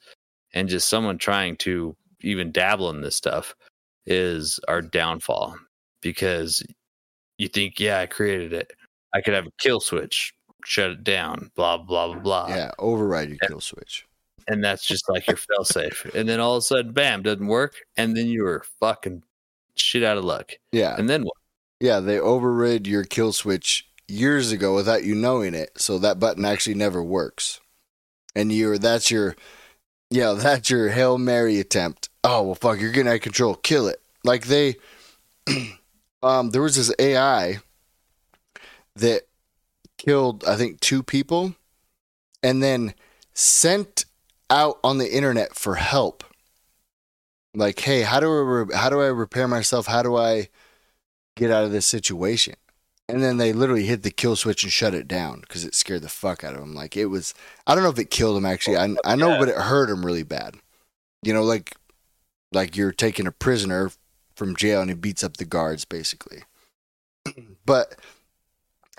and just someone trying to even dabble in this stuff is our downfall because you think, yeah, I created it. I could have a kill switch shut it down, blah blah blah blah. Yeah, override your and, kill switch. And that's just like your fail safe. And then all of a sudden, bam, doesn't work, and then you were fucking shit out of luck. Yeah. And then what? Yeah, they overrid your kill switch years ago without you knowing it, so that button actually never works. And you're that's your yeah, that's your Hail Mary attempt. Oh well fuck, you're getting out of control. Kill it. Like they um there was this AI that killed, I think, two people and then sent out on the internet for help. Like, hey, how do I re- how do I repair myself? How do I get out of this situation? And then they literally hit the kill switch and shut it down because it scared the fuck out of him. Like it was, I don't know if it killed him actually. I I know, yeah. but it hurt him really bad. You know, like like you're taking a prisoner from jail and he beats up the guards basically. but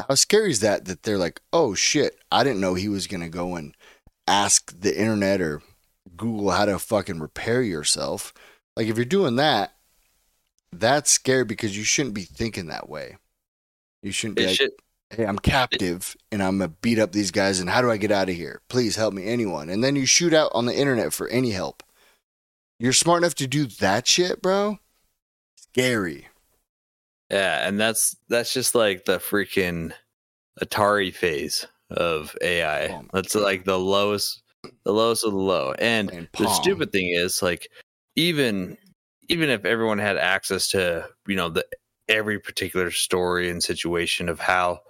how scary is that? That they're like, oh shit, I didn't know he was gonna go and ask the internet or Google how to fucking repair yourself. Like if you're doing that, that's scary because you shouldn't be thinking that way. You shouldn't be like, should. hey, I'm captive and I'm gonna beat up these guys and how do I get out of here? Please help me, anyone. And then you shoot out on the internet for any help. You're smart enough to do that shit, bro? Scary. Yeah, and that's that's just like the freaking Atari phase of AI. Oh that's God. like the lowest the lowest of the low. And the stupid thing is like even even if everyone had access to, you know, the every particular story and situation of how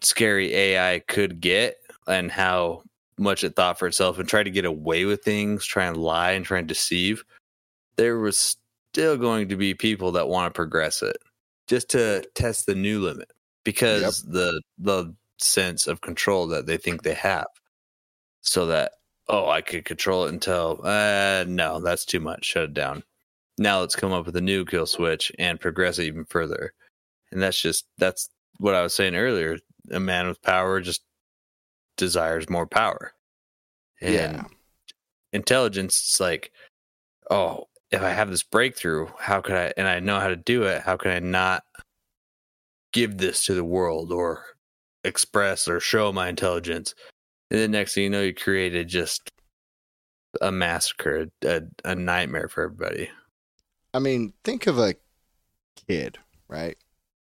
scary AI could get and how much it thought for itself and tried to get away with things, try and lie and try and deceive, there was still going to be people that want to progress it just to test the new limit because yep. the the sense of control that they think they have so that oh i could control it until uh no that's too much shut it down now let's come up with a new kill switch and progress it even further. And that's just that's what I was saying earlier. A man with power just desires more power. And yeah. intelligence it's like, oh, if I have this breakthrough, how could I and I know how to do it, how can I not give this to the world or express or show my intelligence? And then next thing you know, you created just a massacre, a, a nightmare for everybody. I mean, think of a kid, right?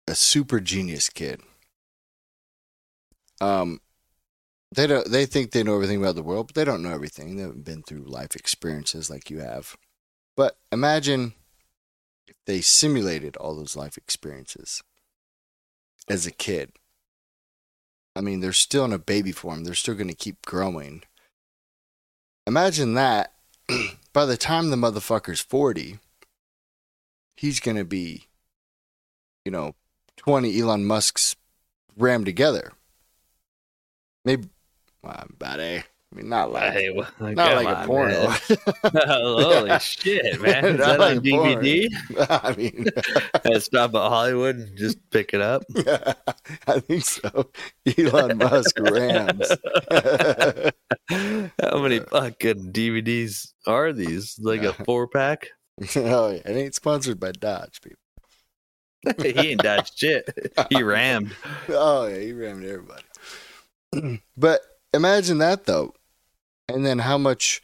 A super genius kid. Um, they don't. They think they know everything about the world, but they don't know everything. They haven't been through life experiences like you have. But imagine if they simulated all those life experiences as a kid. I mean, they're still in a baby form. They're still going to keep growing. Imagine that. By the time the motherfucker's forty, he's going to be, you know, 20 Elon Musk's rammed together. Maybe, well, ah, buddy. Eh? I mean, not like, Hey, well, not like a porno. man. Oh, holy shit, man! Is that like on DVD? I mean, stop at Hollywood and just pick it up. I think so. Elon Musk rams. How many fucking DVDs are these? Like a four pack? oh, yeah. It ain't sponsored by Dodge, people. he ain't dodged shit. He rammed. Oh, yeah. He rammed everybody. but imagine that, though. And then how much,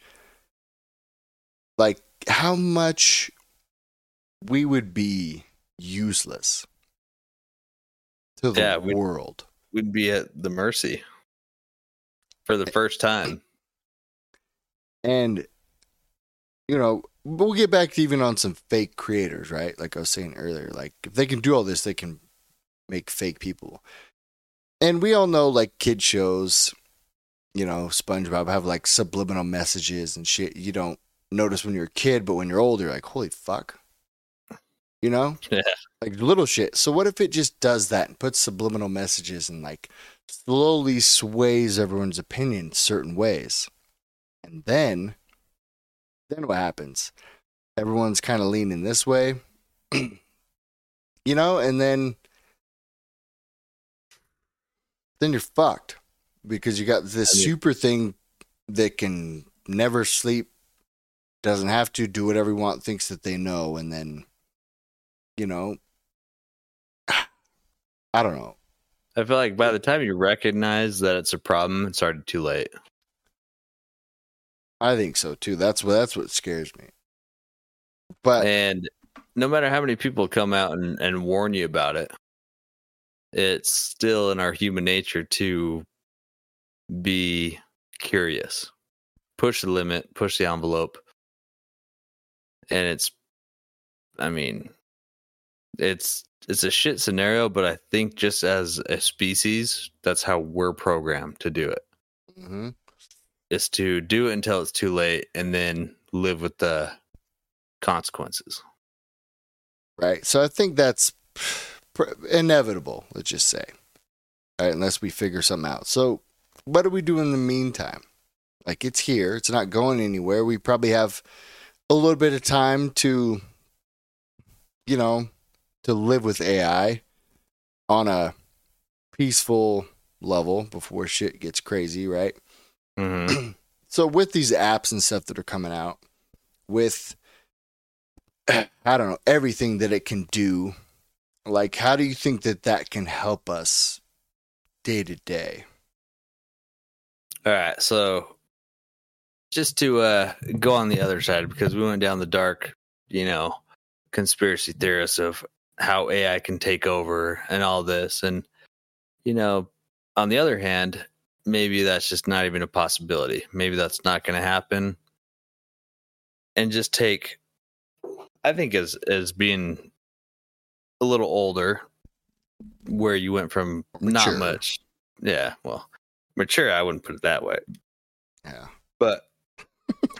like, how much we would be useless to the Yeah, we'd- world. We'd be at the mercy for the first time. And, you know, we'll get back to even on some fake creators, right? Like I was saying earlier, like if they can do all this, they can make fake people. And we all know, like kid shows, you know, SpongeBob have like subliminal messages and shit you don't notice when you're a kid, but when you're older, you're like, holy fuck. You know? Yeah. Like little shit. So what if it just does that and puts subliminal messages and like slowly sways everyone's opinion certain ways? And then, then what happens? Everyone's kind of leaning this way, you know, and then, then you're fucked because you got this I mean- super thing that can never sleep, doesn't have to do whatever you want, thinks that they know, and then, you know, I don't know. I feel like by the time you recognize that it's a problem, it's already too late. I think so too. That's what that's what scares me. But And no matter how many people come out and, and warn you about it, it's still in our human nature to be curious, push the limit, push the envelope. And it's, I mean, it's it's a shit scenario, but I think just as a species, that's how we're programmed to do it. Mhm. Is to do it until it's too late, and then live with the consequences. right, so I think that's inevitable. Let's just say, right, unless we figure something out. So, what do we do in the meantime? Like it's here. It's not going anywhere. We probably have a little bit of time to, you know, to live with AI on a peaceful level before shit gets crazy, right? Mm-hmm. so with these apps and stuff that are coming out with i don't know everything that it can do like how do you think that that can help us day to day All right, so just to uh, go on the other side because we went down the dark, you know, conspiracy theorists of how AI can take over and all this, and you know, on the other hand, maybe that's just not even a possibility. Maybe that's not going to happen, and just take, I think as as being a little older, where you went from not much, yeah, well, mature. I wouldn't put it that way yeah but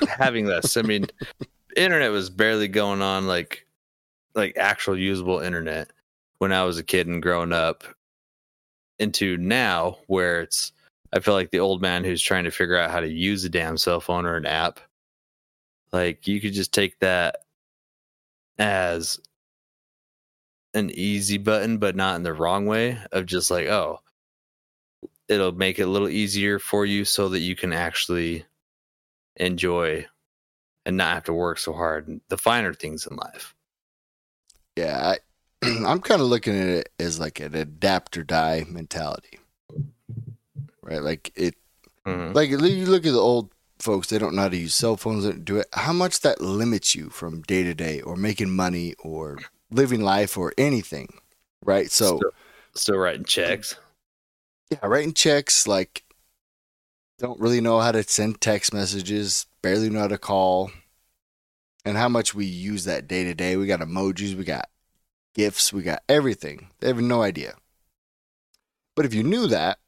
having this i mean internet was barely going on like like actual usable internet when i was a kid and growing up into now where it's i feel like the old man who's trying to figure out how to use a damn cell phone or an app like you could just take that as an easy button, but not in the wrong way of just like, oh, it'll make it a little easier for you so that you can actually enjoy and not have to work so hard the finer things in life. Yeah, I, I'm kind of looking at it as like an adapt or die mentality, right? Like it, Mhm. like you look at the old folks; they don't know how to use cell phones. They don't do it. How much that limits you from day to day, or making money, or living life, or anything, right? So. still, still writing checks. Yeah, writing checks, like, don't really know how to send text messages, barely know how to call, and how much we use that day to day. We got emojis, we got gifts, we got everything. They have no idea. But if you knew that,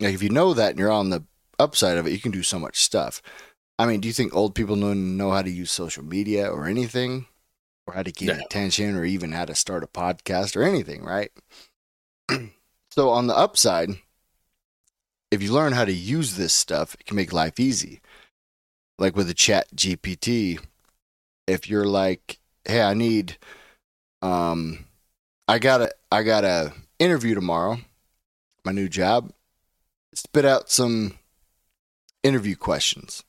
like if you know that and you're on the upside of it, you can do so much stuff. I mean, do you think old people know, know how to use social media or anything? Or how to get No. attention or even how to start a podcast or anything, right? so on the upside, if you learn how to use this stuff, it can make life easy. Like with the chat GPT, if you're like, hey, I need um I got a I got a interview tomorrow, my new job. Spit out some interview questions.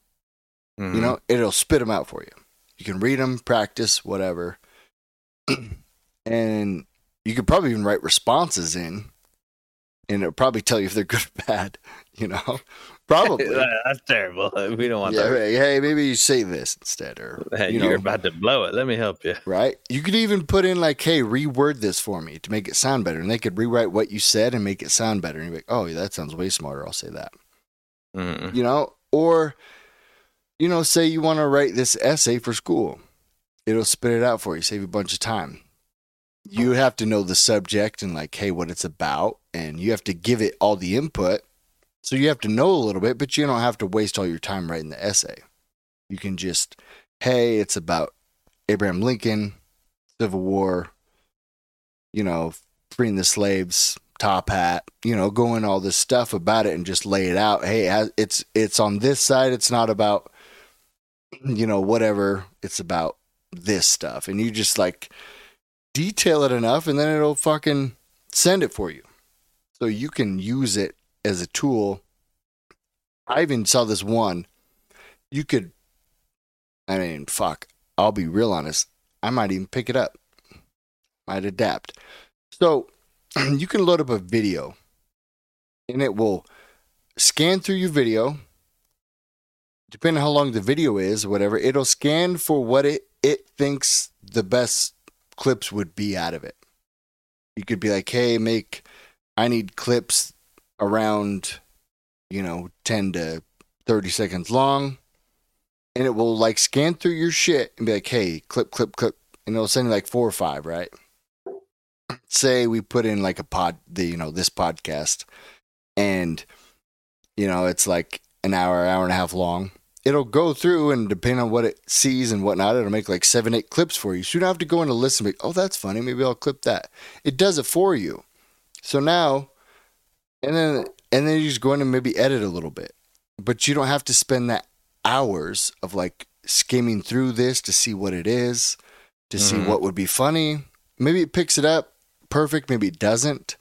Mhm. You know, it'll spit them out for you. You can read them, practice, whatever. and you could probably even write responses in and it'll probably tell you if they're good or bad, you know? Probably. That's terrible. We don't want yeah, that. right. hey, maybe you say this instead, or Hey, you you're about to blow it. Let me help you. right? You could even put in like, "Hey, reword this for me to make it sound better," and they could rewrite what you said and make it sound better. And you're like, "Oh, yeah, that sounds way smarter. I'll say that." Mhm. You know, or you know, say you want to write this essay for school, it'll spit it out for you, save you a bunch of time. You have to know the subject and like, hey, what it's about, and you have to give it all the input. So you have to know a little bit, but you don't have to waste all your time writing the essay. You can just, hey, it's about Abraham Lincoln, Civil War, you know, freeing the slaves, top hat, you know, going all this stuff about it and just lay it out. Hey, it's it's on this side. It's not about, you know, whatever. It's about this stuff, and you just like detail it enough, and then it'll fucking send it for you, so you can use it as a tool. I even saw this one. You could, I mean, fuck. I'll be real honest. I might even pick it up. Might adapt. So you can load up a video and it will scan through your video. Depending on how long the video is, whatever, it'll scan for what it, it thinks the best clips would be out of it. You could be like, hey, make, I need clips around, you know, 10 to 30 seconds long. And it will like scan through your shit and be like, hey, clip, clip, clip. And it'll send you like four or five, right? say we put in like a pod the you know this podcast and you know it's like an hour hour and a half long it'll go through and depending on what it sees and whatnot it'll make like seven eight clips for you so you don't have to go in and listen be, oh that's funny maybe i'll clip that it does it for you so now and then and then you just go in and maybe edit a little bit but you don't have to spend that hours of like skimming through this to see what it is to see Mhm. what would be funny maybe it picks it up perfect, maybe it doesn't,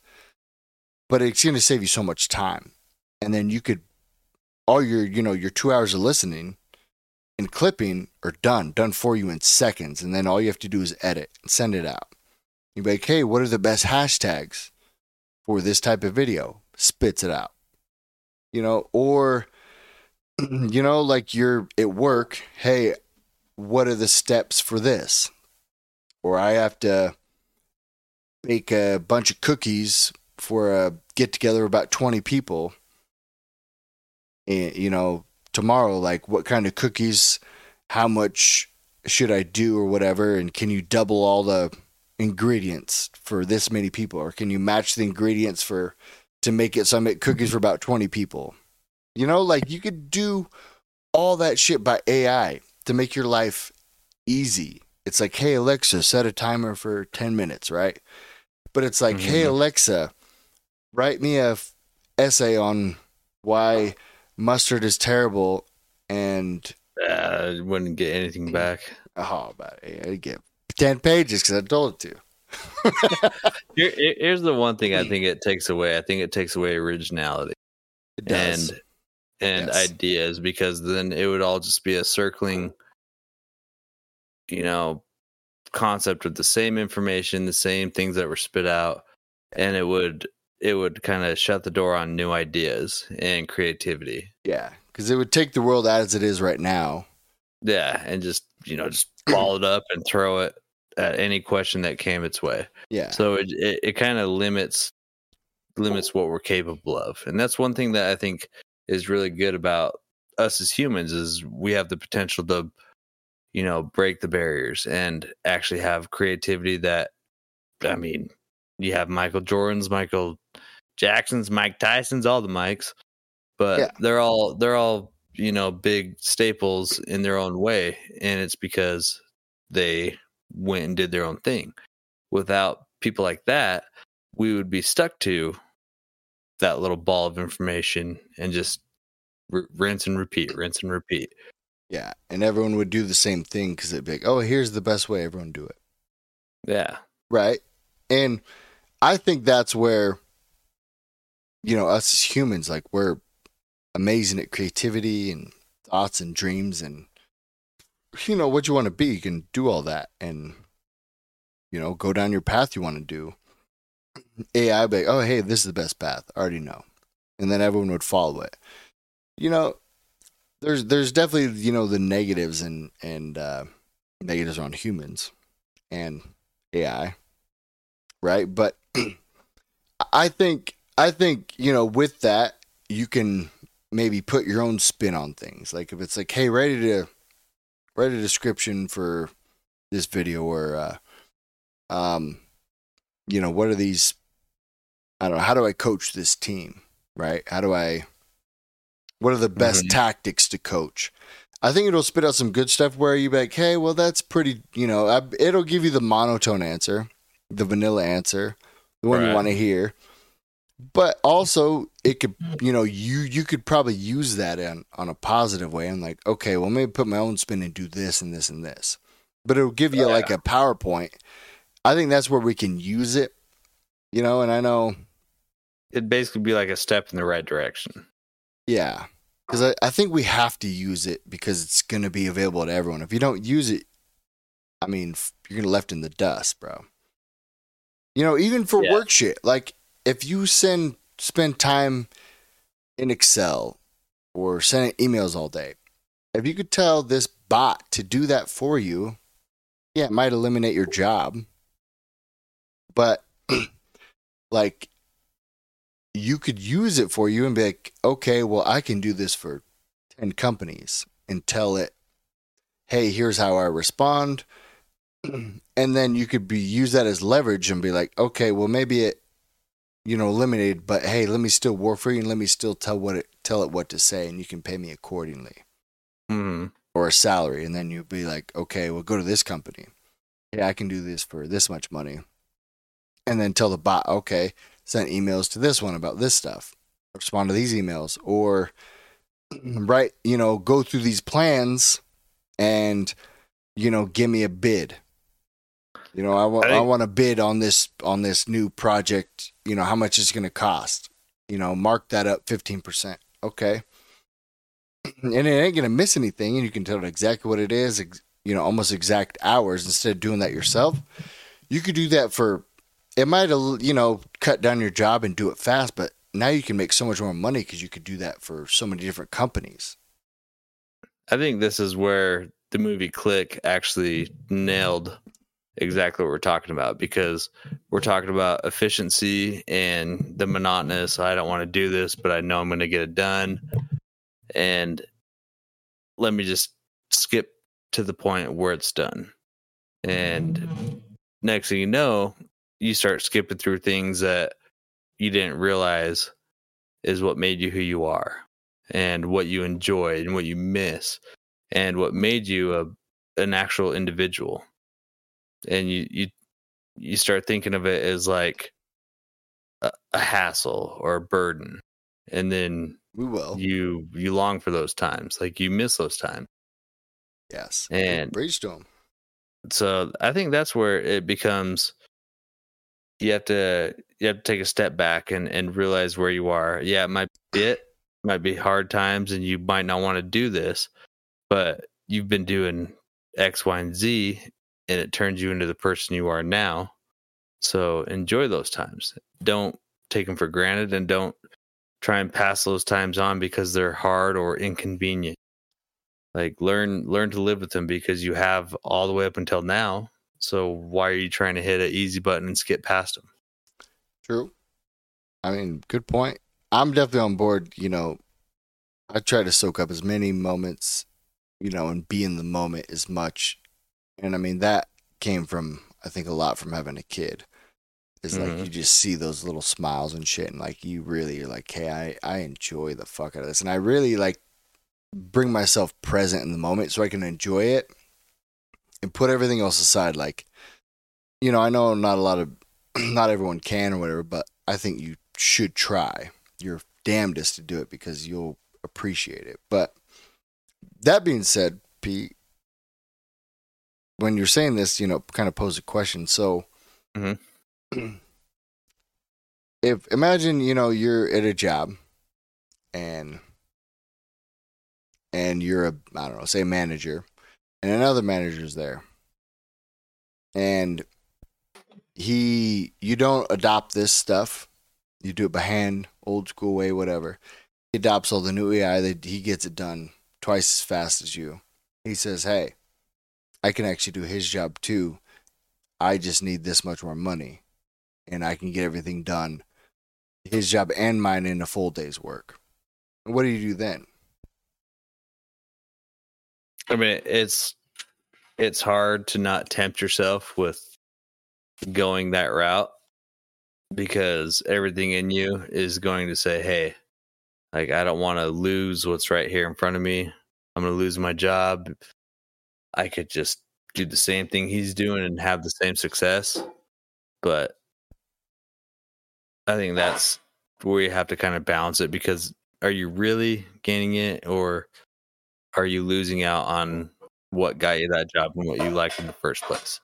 but it's going to save you so much time. And then you could, all your, you know, your two hours of listening and clipping are done, done for you in seconds. And then all you have to do is edit and send it out. You'd be like, hey, what are the best hashtags for this type of video? Spits it out. You know, or, you know, like you're at work, hey, what are the steps for this? Or I have to, bake a bunch of cookies for a get together about 20 people and you know tomorrow like what kind of cookies how much should i do or whatever and can you double all the ingredients for this many people or can you match the ingredients for to make it so i make cookies for about 20 people you know like you could do all that shit by ai to make your life easy it's like hey alexa set a timer for 10 minutes right but it's like, hey Mhm. Alexa, write me a f- essay on why mustard is terrible, and Uh, wouldn't get anything back. oh, but I get 10 pages because I told it to. Here, here's the one thing I think it takes away. I think it takes away originality and and Yes. ideas because then it would all just be a circling, you know, concept with the same information, the same things that were spit out, and it would it would kind of shut the door on new ideas and creativity. yeah, because it would take the world as it is right now. Yeah, and just you know just ball it up and throw it at any question that came its way. Yeah. So it it, it kind of limits limits what we're capable of, and that's one thing that I think is really good about us as humans is we have the potential to you know break the barriers and actually have creativity that I mean you have Michael Jordan's, Michael Jackson's, Mike Tyson's, all the mics, but Yeah. they're all they're all you know big staples in their own way, and it's because they went and did their own thing. Without people like that, we would be stuck to that little ball of information and just r- rinse and repeat, rinse and repeat. Yeah. And everyone would do the same thing because it'd be like, oh, here's the best way. Everyone do it. Yeah, Right. And I think that's where, you know, us as humans, like, we're amazing at creativity and thoughts and dreams and, you know, what you want to be. You can do all that and, you know, go down your path you want to do. AI be like, oh, hey, this is the best path. I already know. And then everyone would follow it. You know, there's there's definitely, you know, the negatives and, and, uh, negatives on humans and AI, right? But I think I think you know with that you can maybe put your own spin on things. Like if it's like, hey, ready to write a description for this video, or uh, um, you know, what are these? I don't know. How do I coach this team? Right? How do I? What are the best Mhm. tactics to coach? I think it'll spit out some good stuff where you be like, hey, well, that's pretty, you know, I, it'll give you the monotone answer, the vanilla answer, the one you want to hear. But also, it could, you know, you you could probably use that in, on a positive way and like, okay, well, maybe put my own spin and do this and this and this. But it'll give you Yeah. like a PowerPoint. I think that's where we can use it, you know, and I know, it'd basically be like a step in the right direction. yeah, because I, I think we have to use it because it's going to be available to everyone. If you don't use it, I mean, you're going to left in the dust, bro. You know, even for Yeah. work shit, like if you send spend time in Excel or sending emails all day, if you could tell this bot to do that for you, yeah, it might eliminate your job. But like you could use it for you and be like, okay, well, I can do this for 10 companies and tell it, hey, here's how I respond. and then you could be use that as leverage and be like, okay, well, maybe it, you know, eliminated, but hey, let me still work for you and let me still tell what it tell it what to say and you can pay me accordingly hmm or a salary. And then you'd be like, okay, well, go to this company. Yeah, I can do this for this much money. And then tell the bot, okay, send emails to this one about this stuff. Respond to these emails or right, you know, go through these plans and you know, give me a bid. You know, I want I I, want to bid on this on this new project, you know, how much it's going to cost. You know, mark that up 15%. Okay. And it ain't going to miss anything and you can tell it exactly what it is, ex- you know, almost exact hours instead of doing that yourself. You could do that for it might you know cut down your job and do it fast, but now you can make so much more money because you could do that for so many different companies. I think this is where the movie Click actually nailed exactly what we're talking about because we're talking about efficiency and the monotonous. I don't want to do this, but I know I'm going to get it done. And let me just skip to the point where it's done. And next thing you know, you start skipping through things that you didn't realize is what made you who you are and what you enjoy and what you miss and what made you a an actual individual and you you you start thinking of it as like a, a hassle or a burden and then We will. you you long for those times like you miss those times yes. and Brainstorm. so I think that's where it becomes you have to you have to take a step back and and realize where you are. Yeah, it might be it might be hard times and you might not want to do this, but you've been doing X, Y, and Z and it turns you into the person you are now. So enjoy those times. Don't take them for granted and don't try and pass those times on because they're hard or inconvenient. Like learn learn to live with them because you have all the way up until now. So why are you trying to hit an easy button and skip past them? True. I mean, good point. I'm definitely on board. You know, I try to soak up as many moments, you know, and be in the moment as much. And I mean, that came from, I think, a lot from having a kid. It's like Mhm. you just see those little smiles and shit, and like you really are like, hey, I, I enjoy the fuck out of this. And I really like bring myself present in the moment so I can enjoy it and put everything else aside. Like, you know, I know not a lot of, not everyone can or whatever, but I think you should try your damnedest to do it because you'll appreciate it. But that being said, Pete, when you're saying this, you know, kind of pose a question. So, Mhm. if imagine, you know, you're at a job and and you're a I don't know, say manager, and another manager's there, and he you don't adopt this stuff, you do it by hand, old school way, whatever. He adopts all the new AI, that he gets it done twice as fast as you. He says, "Hey, I can actually do his job too. I just need this much more money, and I can get everything done, his job and mine in a full day's work." What do you do then? I mean, it's it's hard to not tempt yourself with going that route because everything in you is going to say, "Hey, like I don't want to lose what's right here in front of me. I'm going to lose my job. I could just do the same thing he's doing and have the same success." But I think that's where you have to kind of balance it because are you really gaining it or are you losing out on what got you that job and what you like in the first place?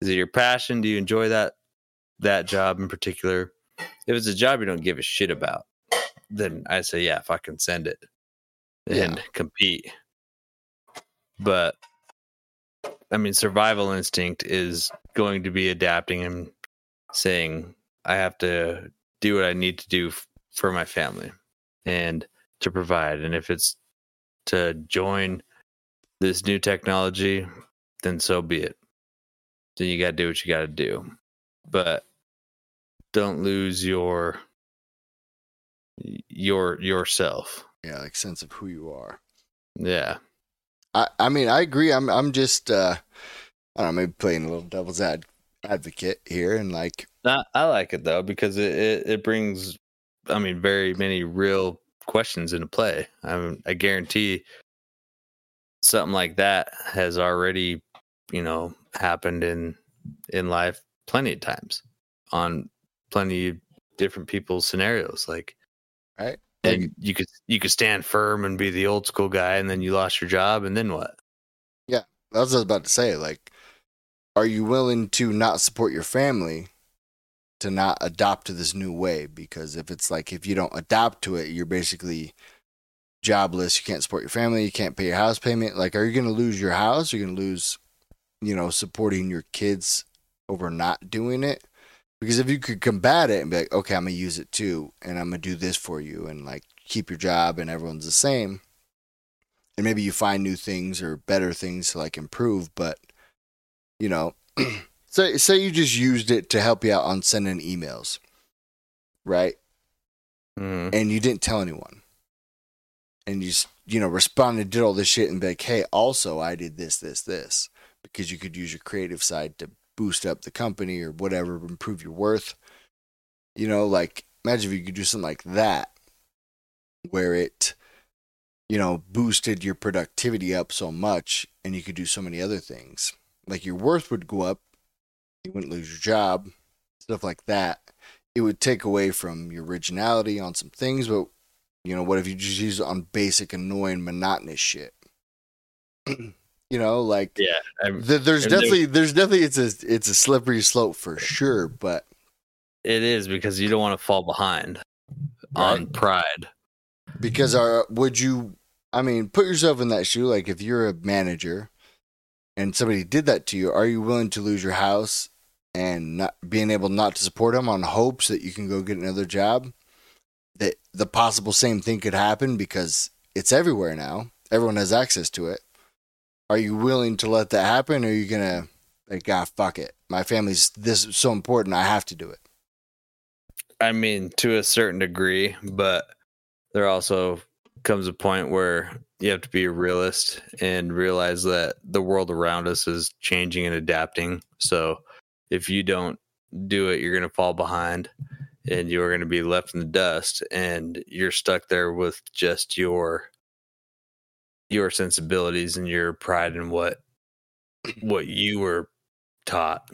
Is it your passion? Do you enjoy that that job in particular? If it's a job you don't give a shit about, then I say yeah, fucking send it and Yeah. compete. But I mean, survival instinct is going to be adapting and saying I have to do what I need to do f- for my family and to provide. And if it's to join this new technology, then so be it. Then you got to do what you got to do. But don't lose your your yourself. Yeah, like sense of who you are. Yeah. I, I mean, I agree. I'm, I'm just, uh, I don't know, maybe playing a little devil's ad, advocate here, and like, I, I like it though because it, it, it brings, I mean, very many real questions into play. I mean, I guarantee something like that has already, you know, happened in in life plenty of times on plenty of different people's scenarios. Like, Right. And you could you could stand firm and be the old school guy, and then you lost your job, and then what? Yeah. That's what I was about to say. Like, are you willing to not support your family to not adopt to this new way? Because if it's like, if you don't adapt to it, you're basically jobless. You can't support your family. You can't pay your house payment. Like, are you going to lose your house? you're you going to lose, you know, supporting your kids over not doing it? Because if you could combat it and be like, okay, I'm going to use it too, and I'm going to do this for you, and like keep your job, and everyone's the same. And maybe you find new things or better things to like improve, but you know, say say you just used it to help you out on sending emails, right? Mm, and you didn't tell anyone and you just you know responded did all this shit and be like hey also i did this this this because you could use your creative side to boost up the company or whatever improve your worth. You know like imagine if you could do something like that where it you know boosted your productivity up so much and you could do so many other things. Like your worth would go up you wouldn't lose your job stuff like that. It would take away from your originality on some things, but you know, what if you just use it on basic, annoying, monotonous shit? you know, like Yeah, there's definitely there's definitely it's a it's a slippery slope for sure, but it is because you don't want to fall behind on pride. because our would you I mean, put yourself in that shoe like if you're a manager and somebody did that to you, are you willing to lose your house and not being able not to support them on hopes that you can go get another job? That the possible same thing could happen because it's everywhere now. Everyone has access to it. Are you willing to let that happen or are you gonna like ah fuck it. My family's this is so important, I have to do it. I mean, to a certain degree, but there also comes a point where you have to be a realist and realize that the world around us is changing and adapting. So if you don't do it, you're going to fall behind and you're going to be left in the dust and you're stuck there with just your your sensibilities and your pride in what what you were taught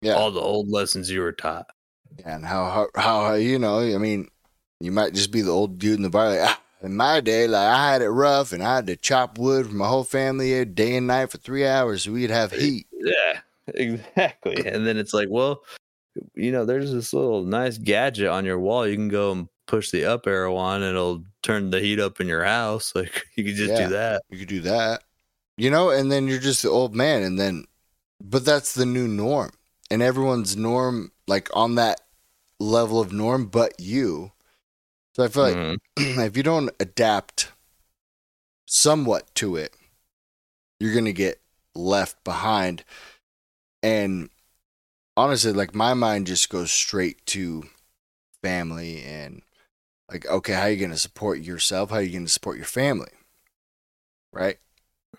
Yeah. all the old lessons you were taught and how, how how you know i mean you might just be the old dude in the bar like ah, in my day like i had it rough and i had to chop wood for my whole family day and night for three hours so we'd have heat Yeah, exactly. And then it's like, well, you know, there's this little nice gadget on your wall. You can go and push the up arrow on, and it'll turn the heat up in your house. Like you can just Yeah. do that. you could do that you know and then you're just the old man and then but that's the new norm and everyone's norm like on that level of norm but you so i feel like Mhm. if you don't adapt somewhat to it, you're going to get left behind. And honestly, like my mind just goes straight to family and like, okay, how are you going to support yourself? How are you going to support your family? Right.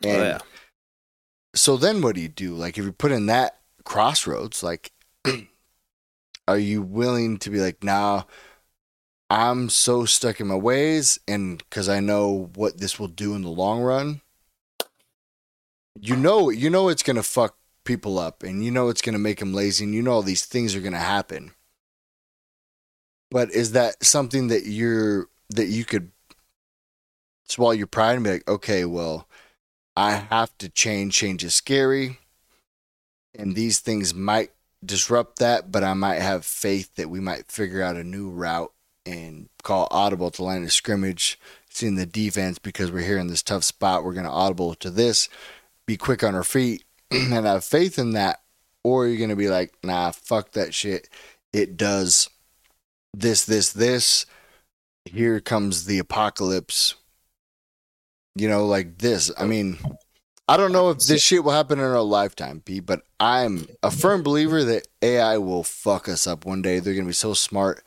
Oh, yeah. so then what do you do? Like, if you put in that crossroads, like, are you willing to be like, nah, I'm so stuck in my ways, and because I know what this will do in the long run, you know, you know it's gonna fuck people up, and you know it's gonna make them lazy, and you know all these things are gonna happen. But is that something that you're that you could swallow your pride and be like, okay, well, I have to change. Change is scary. And these things might disrupt that, but I might have faith that we might figure out a new route and call audible to line of scrimmage, seeing the defense because we're here in this tough spot. We're going to audible to this, be quick on our feet, and have faith in that. Or you're going to be like, nah, fuck that shit. It does this, this, this. Here comes the apocalypse you know, like this. I mean, I don't know if this shit will happen in our lifetime, Pete, but I'm a firm believer that AI will fuck us up one day. They're gonna be so smart.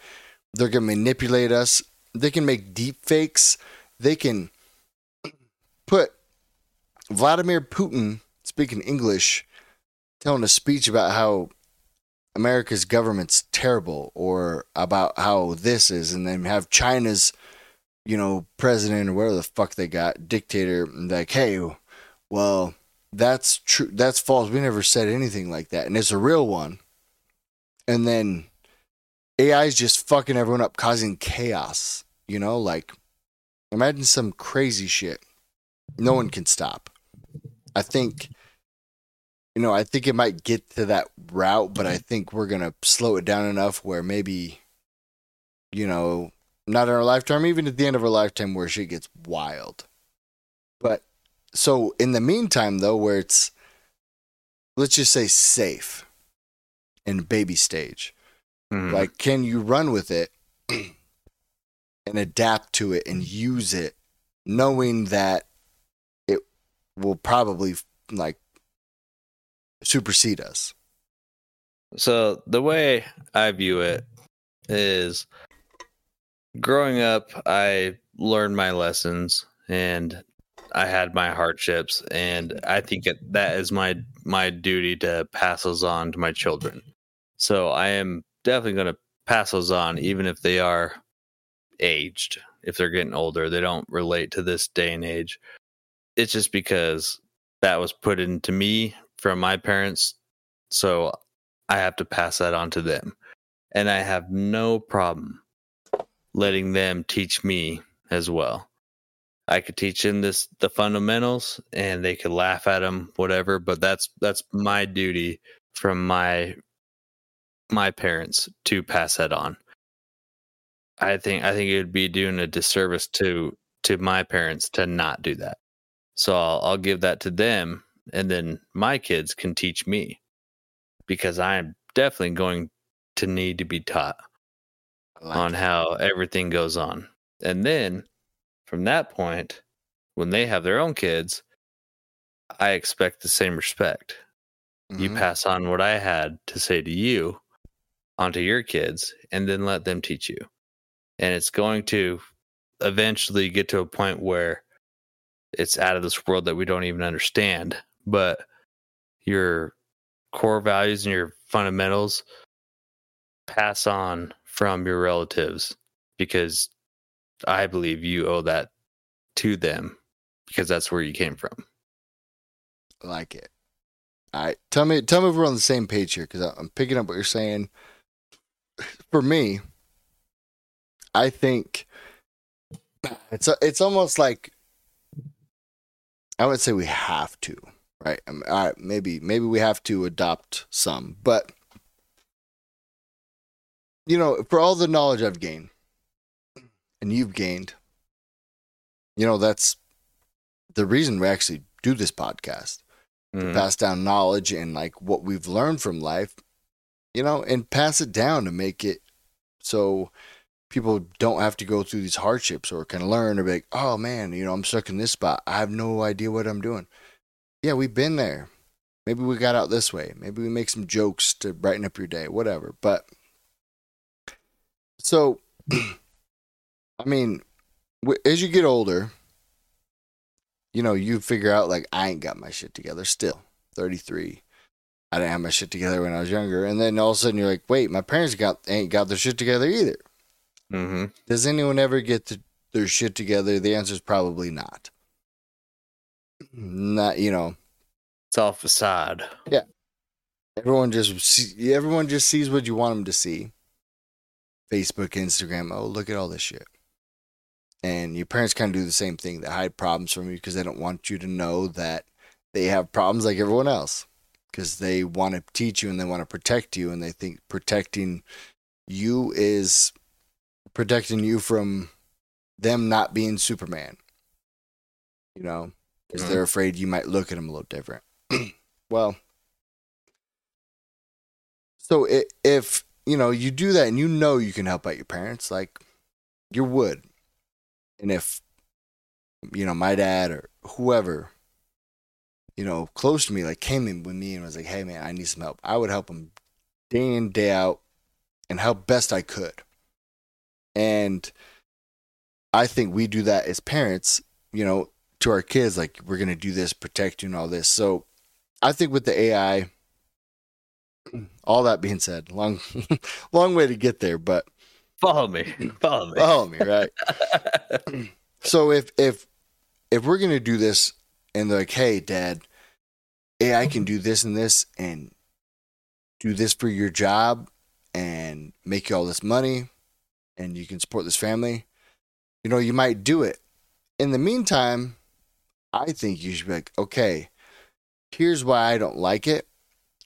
They're gonna manipulate us. They can make deep fakes. They can put Vladimir Putin speaking English, telling a speech about how America's government's terrible or about how this is, and then have China's you know, president or whatever the fuck they got, dictator, like, hey, well, that's true. That's false. We never said anything like that. And it's a real one. And then AI is just fucking everyone up, causing chaos. You know, like, imagine some crazy shit. No one can stop. I think, you know, I think it might get to that route, but I think we're going to slow it down enough where maybe, you know, not in our lifetime, even at the end of our lifetime where shit gets wild. But so in the meantime, though, where it's let's just say safe in baby stage, Mhm. like can you run with it and adapt to it and use it, knowing that it will probably like supersede us? So the way I view it is growing up, I learned my lessons and I had my hardships, and I think that is my my duty to pass those on to my children. So I am definitely going to pass those on, even if they are aged. If they're getting older, they don't relate to this day and age. It's just because that was put into me from my parents, so I have to pass that on to them. And I have no problem letting them teach me as well. I could teach them this the fundamentals and they could laugh at them whatever but that's that's my duty from my my parents to pass that on. I think I think it would be doing a disservice to to my parents to not do that. So I'll, I'll give that to them and then my kids can teach me because I'm definitely going to need to be taught like on it. how everything goes on. And then from that point, when they have their own kids, I expect the same respect. You Mhm. pass on what I had to say to you onto your kids and then let them teach you. And it's going to eventually get to a point where it's out of this world that we don't even understand. But your core values and your fundamentals pass on from your relatives because I believe you owe that to them because that's where you came from. Like it. All right, tell me, tell me if we're on the same page here because I'm picking up what you're saying. For me, I think it's it's almost like I would say we have to, right? Um, all right, maybe maybe we have to adopt some, but you know, for all the knowledge I've gained and you've gained, you know, that's the reason we actually do this podcast Mhm. pass down knowledge and like what we've learned from life, you know, and pass it down to make it so people don't have to go through these hardships or can learn or be like, oh man, you know, I'm stuck in this spot. I have no idea what I'm doing. Yeah, we've been there. Maybe we got out this way. Maybe we make some jokes to brighten up your day, whatever. But so, I mean, as you get older, you know, you figure out like I ain't got my shit together still. 33. I didn't have my shit together when I was younger. And then all of a sudden you're like, wait, my parents got ain't got their shit together either. Mm-hmm. Does anyone ever get to their shit together? The answer is probably not. Not, you know, It's all facade. Yeah. Everyone just see, everyone just sees what you want them to see. Facebook, Instagram, oh, look at all this shit. And your parents kind of do the same thing. They hide problems from you because they don't want you to know that they have problems like everyone else. Because they want to teach you and they want to protect you, and they think protecting you is protecting you from them not being Superman. You know, because they're afraid you might look at them a little different. well, so i if you know you do that and you know you can help out your parents, like you would, and if you know my dad or whoever, you know, close to me, like came in with me and was like, "Hey, man, I need some help," I would help him day in day out and help best I could. And I think we do that as parents, you know, to our kids, like we're gonna do this, protect you, and all this. So I think with the AI, all that being said, long, long way to get there, but Follow me. Follow me. follow me, right? So if if if we're gonna do this, and they're like, hey, Dad, AI can do this and this, and do this for your job, and make you all this money, and you can support this family, you know, you might do it. In the meantime, I think you should be like, okay, here's why I don't like it.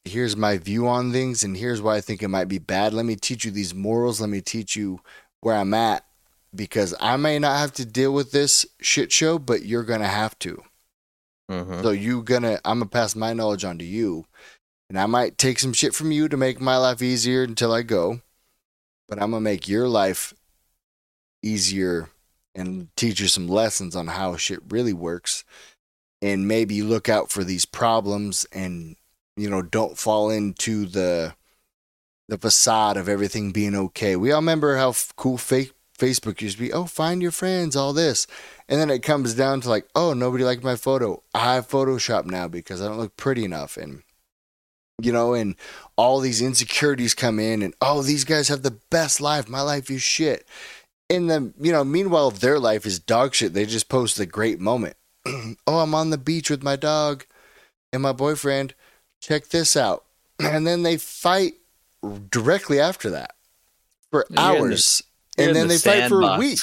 Here's my view on things, and here's why I think it might be bad. Let me teach you these morals. Let me teach you where I'm at because I may not have to deal with this shit show, but you're gonna have to. Mhm. So you gonna I'm gonna pass my knowledge on to you. And I might take some shit from you to make my life easier until I go. But I'm gonna make your life easier and teach you some lessons on how shit really works. And maybe look out for these problems and you know, don't fall into the the facade of everything being okay. We all remember how f- cool fake Facebook used to be. Oh, find your friends, all this. And then it comes down to like, oh, nobody liked my photo. I Photoshop now because I don't look pretty enough. And, you know, and all these insecurities come in and, oh, these guys have the best life. My life is shit. And the you know, meanwhile, their life is dog shit. They just post the great moment. oh, I'm on the beach with my dog and my boyfriend. Check this out. And then they fight directly after that for You're in the- hours. And then the they fight for a week.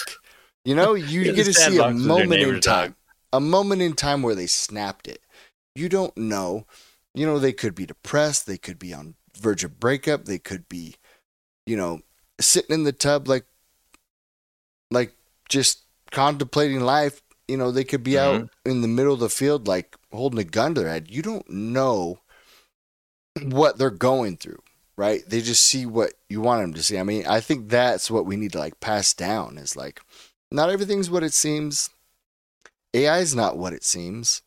You know, you get to see a sandbox was your moment in neighbor's dog. time. A moment in time where they snapped it. You don't know. You know, they could be depressed. They could be on verge of breakup. They could be, you know, sitting in the tub like, like just contemplating life. You know, they could be out Mm-hmm. in the middle of the field like holding a gun to their head. You don't know what they're going through, right? They just see what you want them to see. I mean, I think that's what we need to like pass down is like, not everything's what it seems. AI is not what it seems,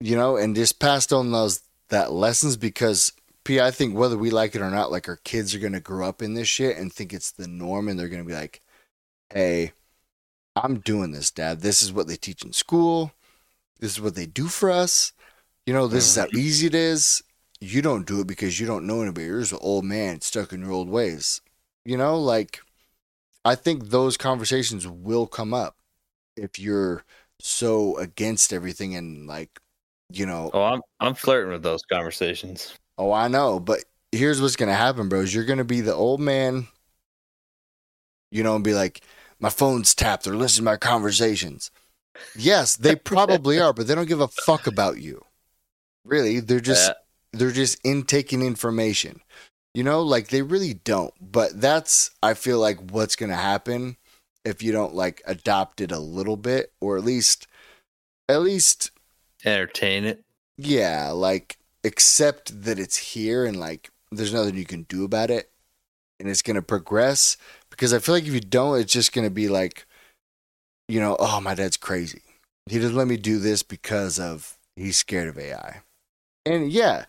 you know, and just passed on those that lessons because P, I think whether we like it or not, like our kids are gonna grow up in this shit and think it's the norm, and they're gonna be like, "Hey, I'm doing this, Dad. This is what they teach in school. This is what they do for us. You know, this is how mm-hmm. easy it is. You don't do it because you don't know anybody. You're just an old man stuck in your old ways. You know, like I think those conversations will come up if you're so against everything and like, you know, Oh, I'm I'm flirting with those conversations. Oh, I know, but here's what's gonna happen, bros. You're gonna be the old man, you know, and be like, "My phone's tapped. They're listening to my conversations." Yes, they probably are, but they don't give a fuck about you. Really, they're just Yeah. they're just intaking information. You know, like they really don't. But that's I feel like what's gonna happen if you don't like adopt it a little bit, or at least, at least entertain it. yeah, like accept that it's here and like there's nothing you can do about it and it's going to progress because I feel like if you don't it's just going to be like you know, oh my dad's crazy. He doesn't let me do this because of he's scared of AI. And yeah,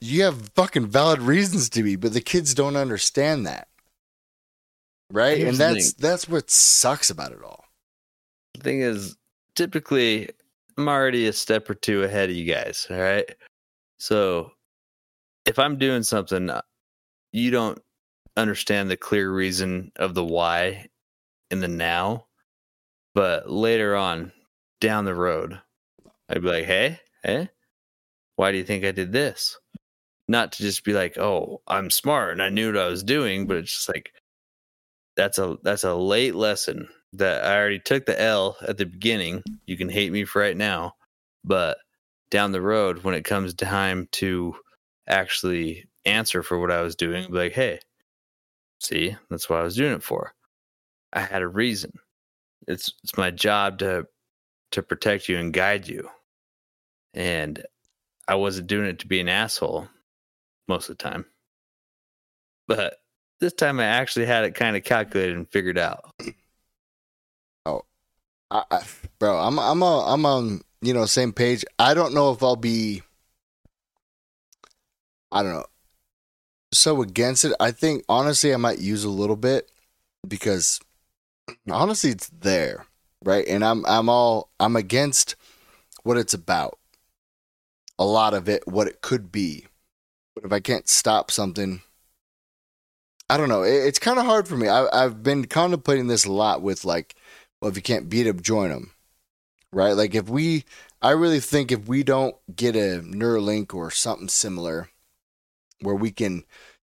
you have fucking valid reasons to be, but the kids don't understand that. Right? Here's and that's that's what sucks about it all. The thing is, typically, I'm already a step or two ahead of you guys. All right. So if I'm doing something, uh, you don't understand the clear reason of the why in the now, but later on down the road, I'd be like, hey, hey, why do you think I did this? Not to just be like, oh, I'm smart and I knew what I was doing, but it's just like, that's a that's a late lesson that I already took the L at the beginning. You can hate me for right now, but down the road when it comes time to actually answer for what I was doing, be like, hey, see, that's what I was doing it for. I had a reason. It's it's my job to to protect you and guide you. And I wasn't doing it to be an asshole most of the time. But this time I actually had it kind of calculated and figured out. Oh, I, I, bro, I'm I'm I'm on you know same page. I don't know if I'll be. I don't know. So against it, I think honestly I might use a little bit because honestly it's there, right? And I'm I'm all I'm against what it's about. A lot of it, what it could be, but if I can't stop something, I don't know. It, it's kind of hard for me. I, I've been contemplating this a lot with like well, if you can't beat them, join them. Right? Like if we, I really think if we don't get a Neuralink or something similar where we can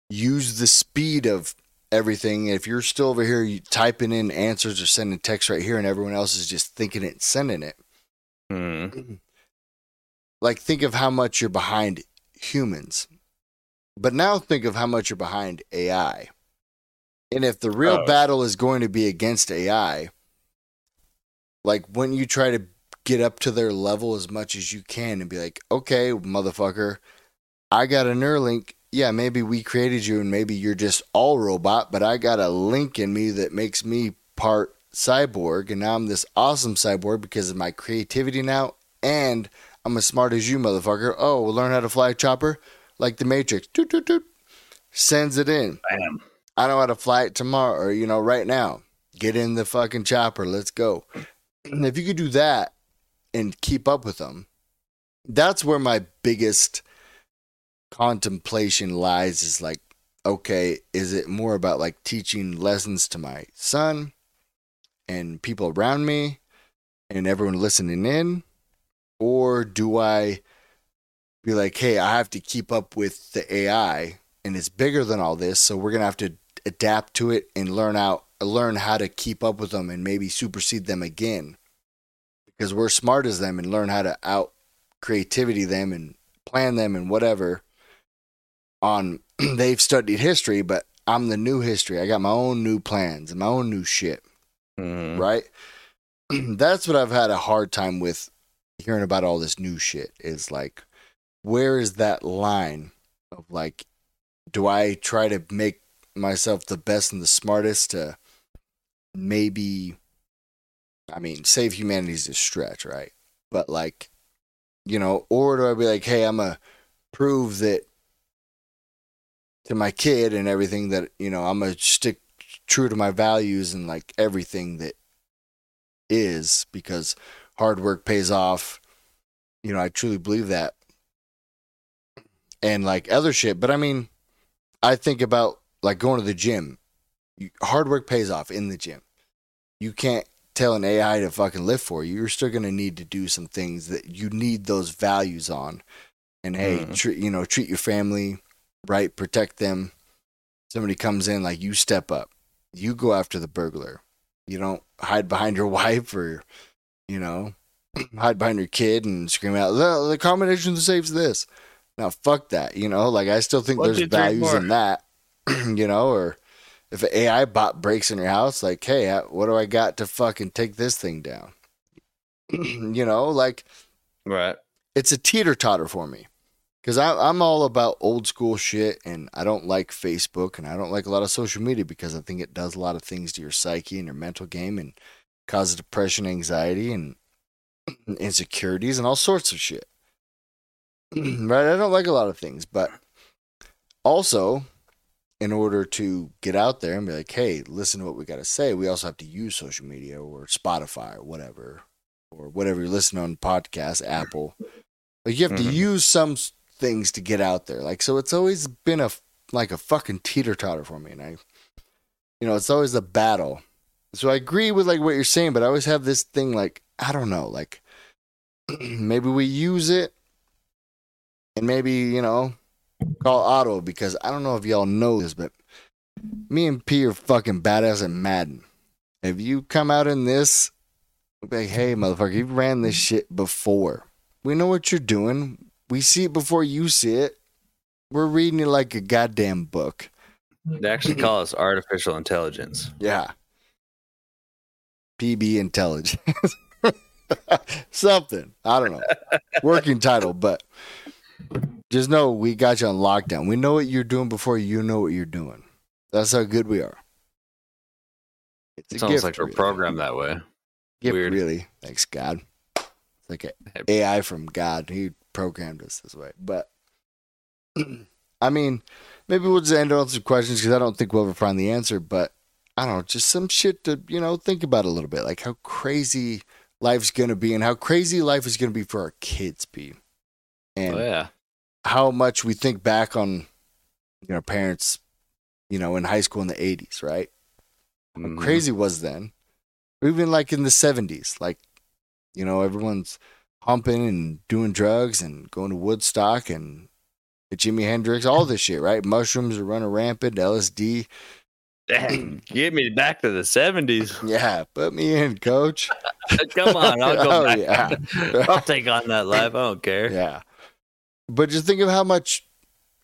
use the speed of everything, if you're still over here you typing in answers or sending text right here and everyone else is just thinking it and sending it, Hmm. like think of how much you're behind humans. But now think of how much you're behind AI. And if the real Oh. battle is going to be against AI, like when you try to get up to their level as much as you can and be like, okay, motherfucker, I got a Neuralink. Yeah, maybe we created you and maybe you're just all robot, but I got a link in me that makes me part cyborg. And now I'm this awesome cyborg because of my creativity now. And I'm as smart as you, motherfucker. Oh, we'll learn how to fly a chopper like the Matrix. Toot, toot, toot. Sends it in. Bam. I know how to fly it tomorrow or, you know, right now. Get in the fucking chopper. Let's go. And if you could do that and keep up with them, that's where my biggest contemplation lies is like, okay, is it more about like teaching lessons to my son and people around me and everyone listening in? Or do I be like, hey, I have to keep up with the AI and it's bigger than all this, so we're gonna have to adapt to it and learn out learn how to keep up with them and maybe supersede them again because we're smart as them and learn how to out creativity them and plan them and whatever on they've studied history but i'm the new history. I got my own new plans and my own new shit Mhm. right? That's what i've had a hard time with hearing about all this new shit is like where is that line of like do i try to make myself the best and the smartest to maybe i mean save humanity's a stretch right? But like you know or do i be like hey i'm gonna prove that to my kid and everything that you know i'm gonna stick true to my values and like everything that is because hard work pays off. You know i truly believe that. And like other shit but i mean i think about like going to the gym. You, hard work pays off in the gym. You can't tell an ai to fucking lift for you. You're still going to need to do some things that you need those values on. And hey mm-hmm. treat you know treat your family right? Protect them. Somebody comes in like you step up. You go after the burglar. You don't hide behind your wife or you know hide behind your kid and scream out the, the combination saves this. Now fuck that you know? Like i still think there's values in that you know? Or if an ai bot breaks in your house like hey what do i got to fucking take this thing down? You know? Like Right. it's a teeter totter for me because I'm all about old school shit and I don't like Facebook and I don't like a lot of social media because I think it does a lot of things to your psyche and your mental game and causes depression, anxiety, and insecurities and all sorts of shit. right? I don't like a lot of things, but also, in order to get out there and be like, hey, listen to what we got to say, we also have to use social media or Spotify or whatever, or whatever you're listening on podcast, Apple. Like you have to Mhm. use some things to get out there. Like so, it's always been a like a fucking teeter totter for me, and I, you know, it's always a battle. So I agree with like what you're saying, but I always have this thing like I don't know, like maybe we use it, and maybe you know, call auto because I don't know if y'all know this, but me and P are fucking badass at Madden. If you come out in this, like, hey, motherfucker, you ran this shit before. We know what you're doing. We see it before you see it. We're reading it like a goddamn book. They actually call us artificial intelligence. Yeah. PB intelligence. Something. I don't know. Working title, but just know we got you on lockdown. We know what you're doing before you know what you're doing. That's how good we are. It's, almost gift, like we're really. programmed that way. Gift, weird. really. Thanks, God. It's like AI from God. He programmed us this way. But I mean, maybe we'll just end on some questions because I don't think we'll ever find the answer. But I don't know, just some shit to you know think about a little bit, like how crazy life's gonna be and how crazy life is gonna be for our kids, be, and Oh, yeah. how much we think back on you know parents, you know, in high school in the '80s, right? How Mhm. crazy was then. Or even like in the 70s, like, you know, everyone's humping and doing drugs and going to Woodstock and the Jimi Hendrix, all this shit, right? Mushrooms are running rampant, LSD. Dang, get me back to the 70s. Yeah, put me in, coach. Come on, I'll go Oh, back. yeah. I'll take on that life. I don't care. Yeah. But just think of how much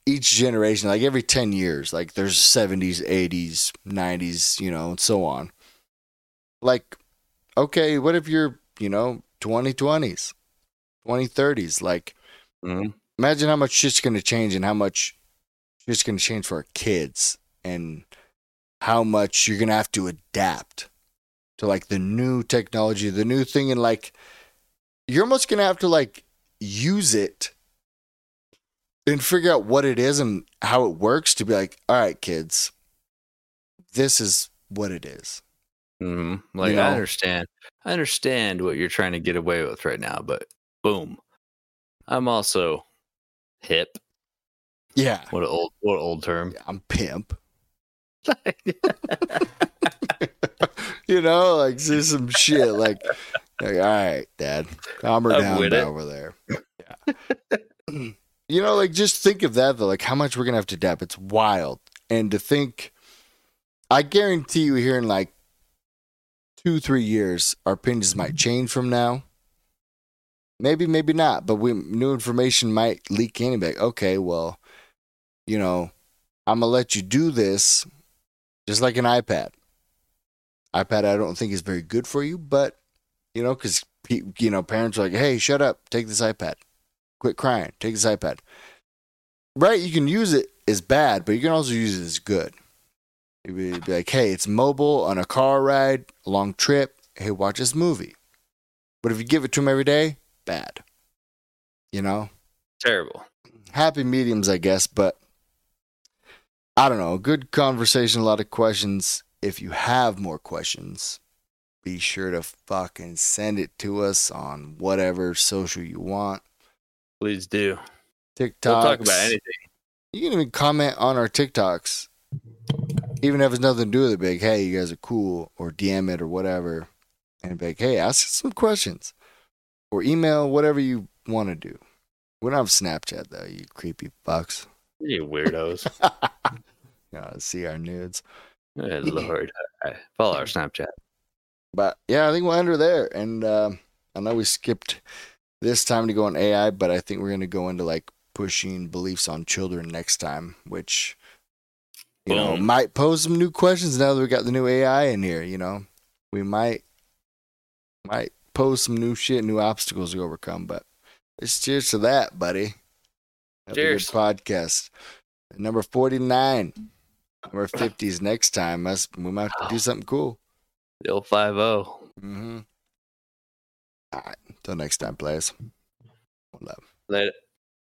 each generation, like every 10 years, like there's 70s, 80s, 90s, you know, and so on. Like, okay, what if you're, you know, 2020s, 2030s? Like, Mhm. imagine how much shit's going to change and how much shit's going to change for our kids and how much you're going to have to adapt to like the new technology, the new thing. And like, you're almost going to have to like use it and figure out what it is and how it works to be like, all right, kids, this is what it is. hmm Like You I understand, I understand what you're trying to get away with right now, but boom, I'm also hip. Yeah. What an old, what an old term. I'm pimp. you know, like just some shit. Like, like, all right, Dad, calm her I'm down over there. Yeah. you know, like just think of that though. Like how much we're gonna have to adapt. It's wild, and to think I guarantee you here in like two, three years, our opinions might mm-hmm. change from now. Maybe, maybe not, but we new information might leak in and be like, okay, well, you know, I'm gonna let you do this just like an iPad. iPad, I don't think is very good for you, but you know, because you know, parents are like, hey, shut up, take this iPad, quit crying, take this iPad. Right, you can use it as bad, but you can also use it as good. It'd be like, hey, it's mobile on a car ride, long trip. Hey, watch this movie. But if you give it to them every day, bad. You know? Terrible. Happy mediums, I guess, but I don't know. Good conversation, a lot of questions. If you have more questions, be sure to fucking send it to us on whatever social you want. Please do. TikTok. We'll talk about anything. You can even comment on our TikToks even if it's nothing to do with it, big, hey, you guys are cool, or DM it or whatever, and be like, hey, ask some questions, or email whatever you want to do. We don't have Snapchat though, you creepy fucks. You weirdos. know, see our nudes. Good lord, follow our Snapchat. But yeah, I think we'll end her there. And uh, I know we skipped this time to go on AI, but I think we're gonna go into like pushing beliefs on children next time, which you know, might pose some new questions now that we got the new AI in here. You know, we might might pose some new shit, new obstacles to overcome. But let's cheers to that, buddy. Have cheers. podcast. Number forty nine. Number fifties next time. Us we might have to do something cool. The old five zero. Oh. Mm-hmm. All right. Until next time, players. One love. Later.